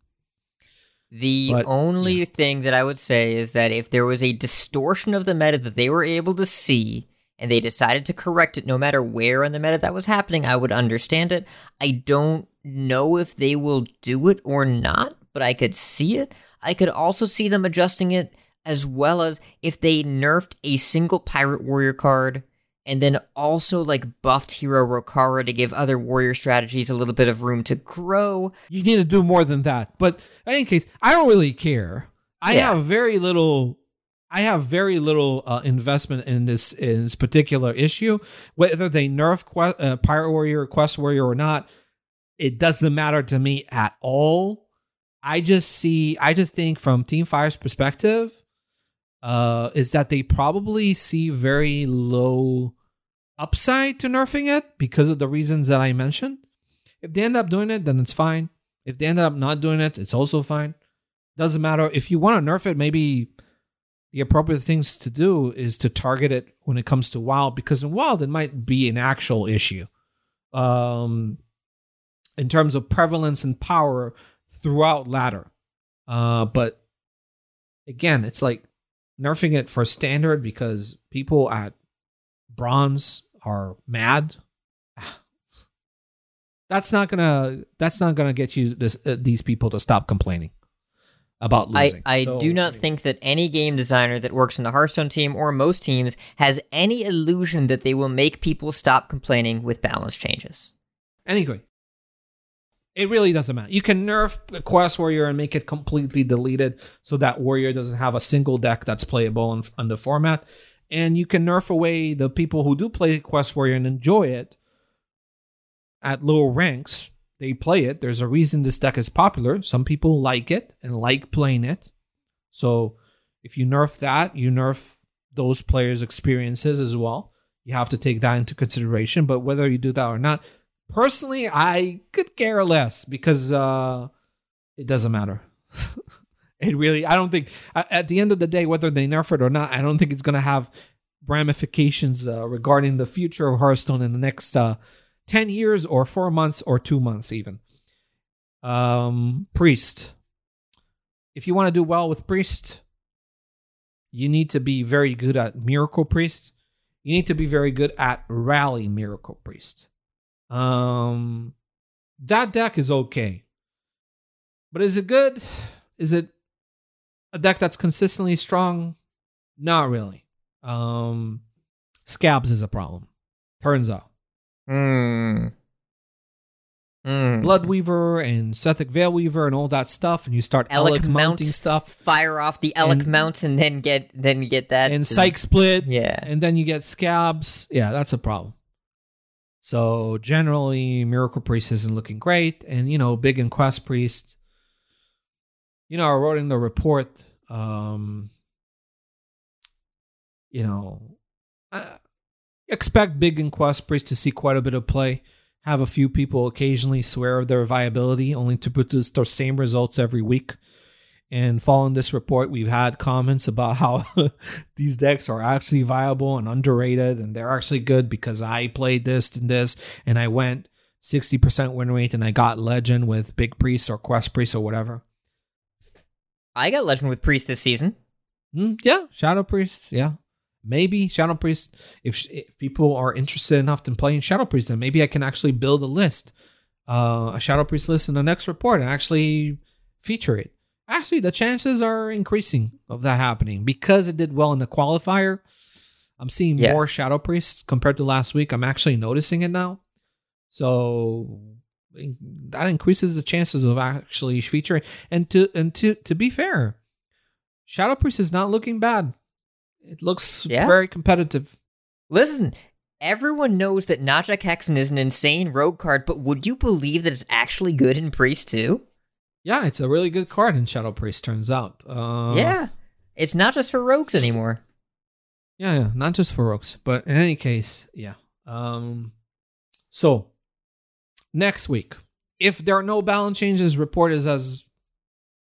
S1: The
S3: But,
S1: only thing that I would say is that if there was a distortion of the meta that they were able to see and they decided to correct it no matter where in the meta that was happening, I would understand it. I don't know if they will do it or not, but I could see it. I could also see them adjusting it as well as if they nerfed a single Pirate Warrior card and then also like buffed Hero Rokara to give other warrior strategies a little bit of room to grow.
S3: You need to do more than that. But in any case, I don't really care. I
S1: Yeah.
S3: have very little. I have very little uh, investment in this in this particular issue. Whether they nerf que- uh, Pirate Warrior, or Quest Warrior, or not, it doesn't matter to me at all. I just see. I just think from Team Five's perspective, uh, is that they probably see very low upside to nerfing it because of the reasons that I mentioned. If they end up doing it, then it's fine. If they end up not doing it, it's also fine. Doesn't matter. If you want to nerf it, maybe the appropriate things to do is to target it when it comes to wild, because in wild it might be an actual issue. Um in terms of prevalence and power throughout ladder. Uh but again, it's like nerfing it for standard because people at bronze are mad that's not gonna that's not gonna get you this, uh, these people to stop complaining about
S1: I,
S3: losing.
S1: I
S3: So,
S1: do not
S3: anyway.
S1: think that any game designer that works in the Hearthstone team or most teams has any illusion that they will make people stop complaining with balance changes.
S3: Anyway, it really doesn't matter. You can nerf a Quest Warrior and make it completely deleted so that Warrior doesn't have a single deck that's playable in, on the format. And you can nerf away the people who do play Quest Warrior and enjoy it at lower ranks. They play it. There's a reason this deck is popular. Some people like it and like playing it. So if you nerf that, you nerf those players' experiences as well. You have to take that into consideration. But whether you do that or not, personally, I could care less because uh, it doesn't matter. it really, I don't think, at the end of the day, whether they nerf it or not, I don't think it's going to have ramifications uh, regarding the future of Hearthstone in the next uh, 10 years or four months or two months, even. Um, Priest. If you want to do well with Priest, you need to be very good at Miracle Priest. You need to be very good at Rally Miracle Priest. Um, that deck is okay, but is it good? Is it a deck that's consistently strong? Not really. Um, Scabbs is a problem. Turns out.
S1: Hmm. Hmm.
S3: Bloodweaver and Sethekk Veilweaver and all that stuff, and you start
S1: Elekk
S3: Elekk
S1: Mount.
S3: mounting stuff
S1: Fire off the Elekk
S3: And-
S1: mounts and then get then get that
S3: and Psyche Split,
S1: Yeah.
S3: and then you get Scabbs. Yeah, that's a problem. So generally, Miracle Priest isn't looking great, and you know, Big and Quest Priest. You know, I wrote in the report. Um, you know, I expect Big and Quest Priest to see quite a bit of play. Have a few people occasionally swear of their viability, only to produce the same results every week. And following this report, we've had comments about how these decks are actually viable and underrated, and they're actually good because I played this and this, and I went 60% win rate and I got Legend with Big Priest or Quest Priest or whatever.
S1: I got Legend with Priest this season.
S3: Mm, yeah, Shadow Priest. Yeah, maybe Shadow Priest. If, if people are interested enough to play in playing Shadow Priest, then maybe I can actually build a list, uh, a Shadow Priest list in the next report and actually feature it. Actually, the chances are increasing of that happening because it did well in the qualifier. I'm seeing
S1: Yeah.
S3: more Shadow Priests compared to last week. I'm actually noticing it now. So that increases the chances of actually featuring. And to and to to be fair, Shadow Priest is not looking bad. It looks
S1: Yeah.
S3: very competitive.
S1: Listen, everyone knows that Najak Hexxen is an insane rogue card, but would you believe that it's actually good in Priest too?
S3: Yeah, it's a really good card in Shadow Priest. Turns out. Uh,
S1: yeah. It's not just for rogues anymore.
S3: Yeah, yeah, not just for rogues, but in any case, yeah. Um, so next week, if there are no balance changes, report is as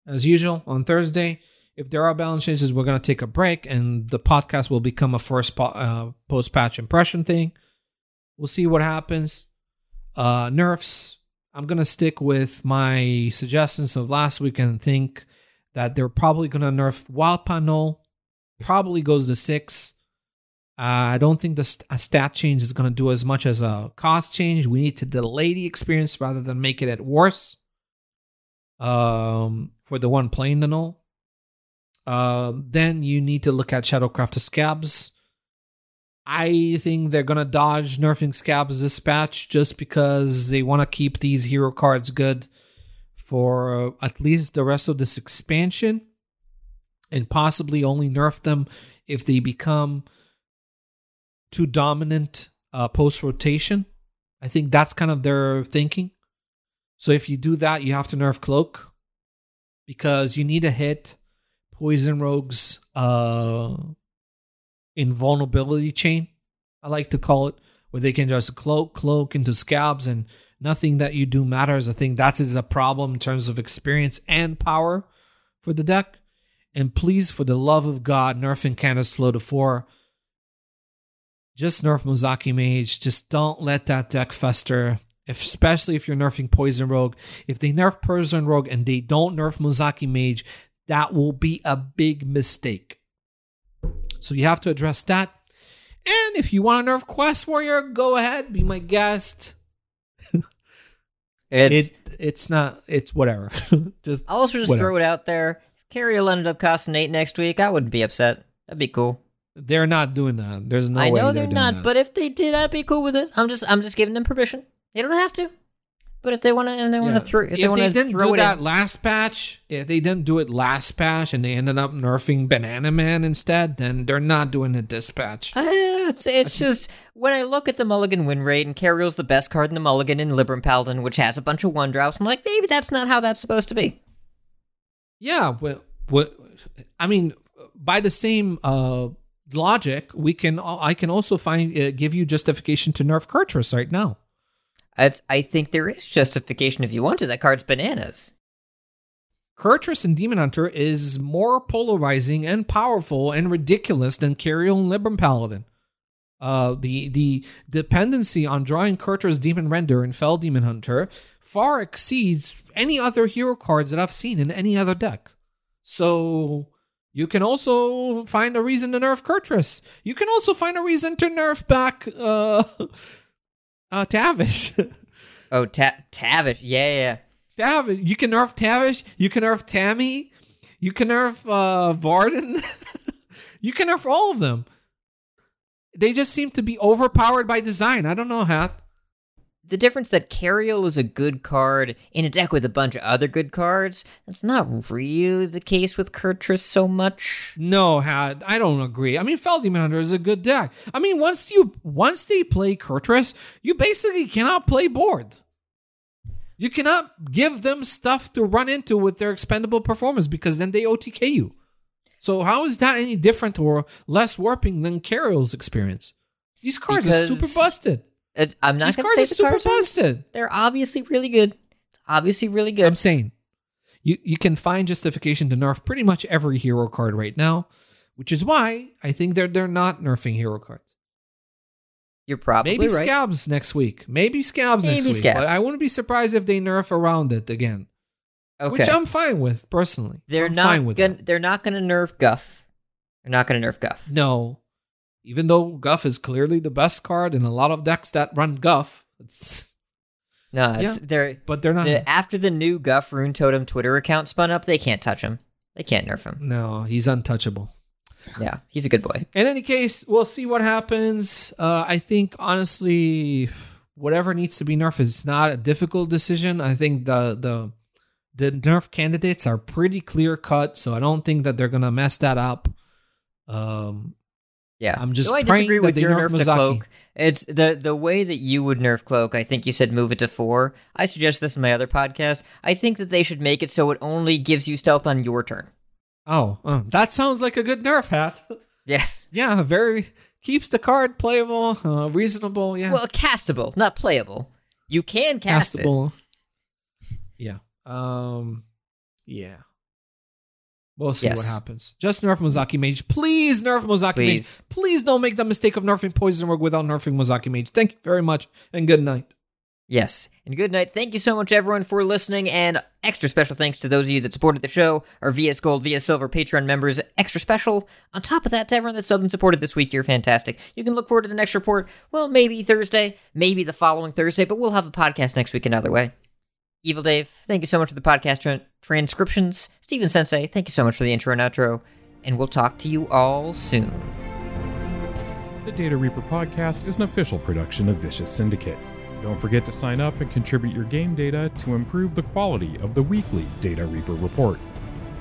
S3: as usual on Thursday. If there are balance changes, we're gonna take a break, and the podcast will become a first po- uh, post patch impression thing. We'll see what happens. Uh, nerfs. I'm gonna stick with my suggestions of last week and think that they're probably gonna nerf Wildpaw Gnoll. Probably goes to six. Uh, I don't think the st- a stat change is going to do as much as a cost change. We need to delay the experience rather than make it at worse. Um, for the one playing the Gnoll. Uh, then you need to look at Shadowcrafter Scabbs. I think they're gonna dodge nerfing Scabbs this patch just because they want to keep these hero cards good for uh, at least the rest of this expansion, and possibly only nerf them if they become too dominant uh, post rotation. I think that's kind of their thinking. So if you do that, you have to nerf Cloak because you need to hit Poison Rogue's uh, invulnerability chain. I like to call it, where they can just cloak, cloak into scabbs, and nothing that you do matters. I think that is a problem in terms of experience and power for the deck. And please, for the love of God, nerf Incanter's Flow to four. Just nerf Mozaki Mage. Just don't let that deck fester. If, especially if you're nerfing Poison Rogue. If they nerf Poison Rogue and they don't nerf Mozaki Mage, that will be a big mistake. So you have to address that. And if you want to nerf Quest Warrior, go ahead, be my guest.
S1: It's,
S3: it it's not it's whatever. just
S1: I'll also just
S3: whatever.
S1: throw it out there. If Cariel ended up costing eight next week, I wouldn't be upset. That'd be cool.
S3: they're not doing that. There's no
S1: I
S3: way
S1: know
S3: they're,
S1: they're
S3: doing
S1: not,
S3: that.
S1: but if they did, I'd be cool with it. I'm just I'm just giving them permission. They don't have to, but if they want to, and they want
S3: Yeah.
S1: to throw, if,
S3: if
S1: they to
S3: didn't do
S1: it
S3: that
S1: in,
S3: last patch, if they didn't do it last patch and they ended up nerfing Banana Man instead, then they're not doing a dispatch.
S1: Uh, it's it's just when I look at the Mulligan win rate and Cariel's the best card in the Mulligan in Libram Paladin, which has a bunch of one drops. I'm like, maybe that's not how that's supposed to be.
S3: Yeah, well, what I mean, by the same uh, logic, we can I can also find uh, give you justification to nerf Kurtrus right now.
S1: It's, I think there is justification if you want to. That card's bananas.
S3: Kurtrus and Demon Hunter is more polarizing and powerful and ridiculous than Cariel and Libram Paladin. Uh, the the dependency on drawing Kurtrus Demon Render and Fel Demon Hunter far exceeds any other hero cards that I've seen in any other deck. So you can also find a reason to nerf Kurtrus. You can also find a reason to nerf back uh, uh Tavish.
S1: Oh, Ta- Tavish, yeah, yeah.
S3: Tavish. You can nerf Tavish. You can nerf Tammy. You can nerf uh, Vanndar. you can nerf all of them. They just seem to be overpowered by design. I don't know, Hat.
S1: The difference that Cariel is a good card in a deck with a bunch of other good cards, that's not really the case with Kurtrus so much.
S3: No. I don't agree. I mean, Fel Demon Hunter is a good deck. I mean, once you once they play Kurtrus, you basically cannot play board. You cannot give them stuff to run into with their Expendable Performers because then they OTK you. So how is that any different or less warping than Cariel's experience? These cards are super busted.
S1: It's, I'm not going to
S3: are
S1: say the
S3: super
S1: aren't.
S3: busted.
S1: They're obviously really good. Obviously really good.
S3: I'm saying you you can find justification to nerf pretty much every hero card right now, which is why I think they're they're not nerfing hero cards.
S1: You're probably
S3: Maybe
S1: right.
S3: scabbs next week. Maybe scabbs next
S1: Maybe
S3: week.
S1: Scabbs.
S3: But I wouldn't be surprised if they nerf around it again,
S1: okay.
S3: which I'm fine with personally.
S1: they're
S3: I'm
S1: not
S3: fine with
S1: gonna,
S3: that.
S1: they're not going to nerf Guff. They're not going to nerf Guff.
S3: No, even though Guff is clearly the best card in a lot of decks that run Guff, it's,
S1: No, it's,
S3: Yeah.
S1: they're
S3: but they're not.
S1: the, after the new Guff Rune Totem Twitter account spun up, they can't touch him. They can't nerf him.
S3: no, he's untouchable.
S1: Yeah, he's a good boy.
S3: In any case, we'll see what happens. Uh, I think honestly, whatever needs to be nerfed is not a difficult decision. I think the the the nerf candidates are pretty clear cut, so I don't think that they're gonna mess that up. Um,
S1: Yeah,
S3: I'm just
S1: Though I disagree with your
S3: nerf
S1: nerf to cloak. It's the the way that you would nerf cloak. I think you said move it to four. I suggest this in my other podcast. I think that they should make it so it only gives you stealth on your turn.
S3: oh, uh, that sounds like a good nerf hat.
S1: Yes.
S3: yeah, very keeps the card playable, uh, reasonable. Yeah,
S1: Well, castable, not playable. You can cast it.
S3: castable. Yeah. Um. Yeah. We'll see what happens. Just nerf Mozaki Mage. Please nerf Mozaki
S1: Please.
S3: Mage. Please don't make the mistake of nerfing Poison Rogue without nerfing Mozaki Mage. Thank you very much and good night.
S1: Yes. And good night. Thank you so much, everyone, for listening. And extra special thanks to those of you that supported the show, our VS Gold, VS Silver Patreon members. Extra special. On top of that, to everyone that's subbed and supported this week, you're fantastic. You can look forward to the next report. Well, maybe Thursday, maybe the following Thursday, but we'll have a podcast next week another way. Evil Dave, thank you so much for the podcast tra- transcriptions. Steven Sensei, thank you so much for the intro and outro. And we'll talk to you all soon.
S2: The Data Reaper podcast is an official production of Vicious Syndicate. Don't forget to sign up and contribute your game data to improve the quality of the weekly Data Reaper report.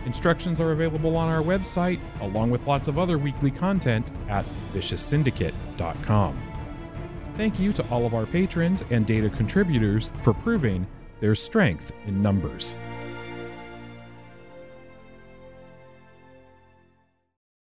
S2: Instructions are available on our website, along with lots of other weekly content at vicioussyndicate.com. Thank you to all of our patrons and data contributors for proving there's strength in numbers.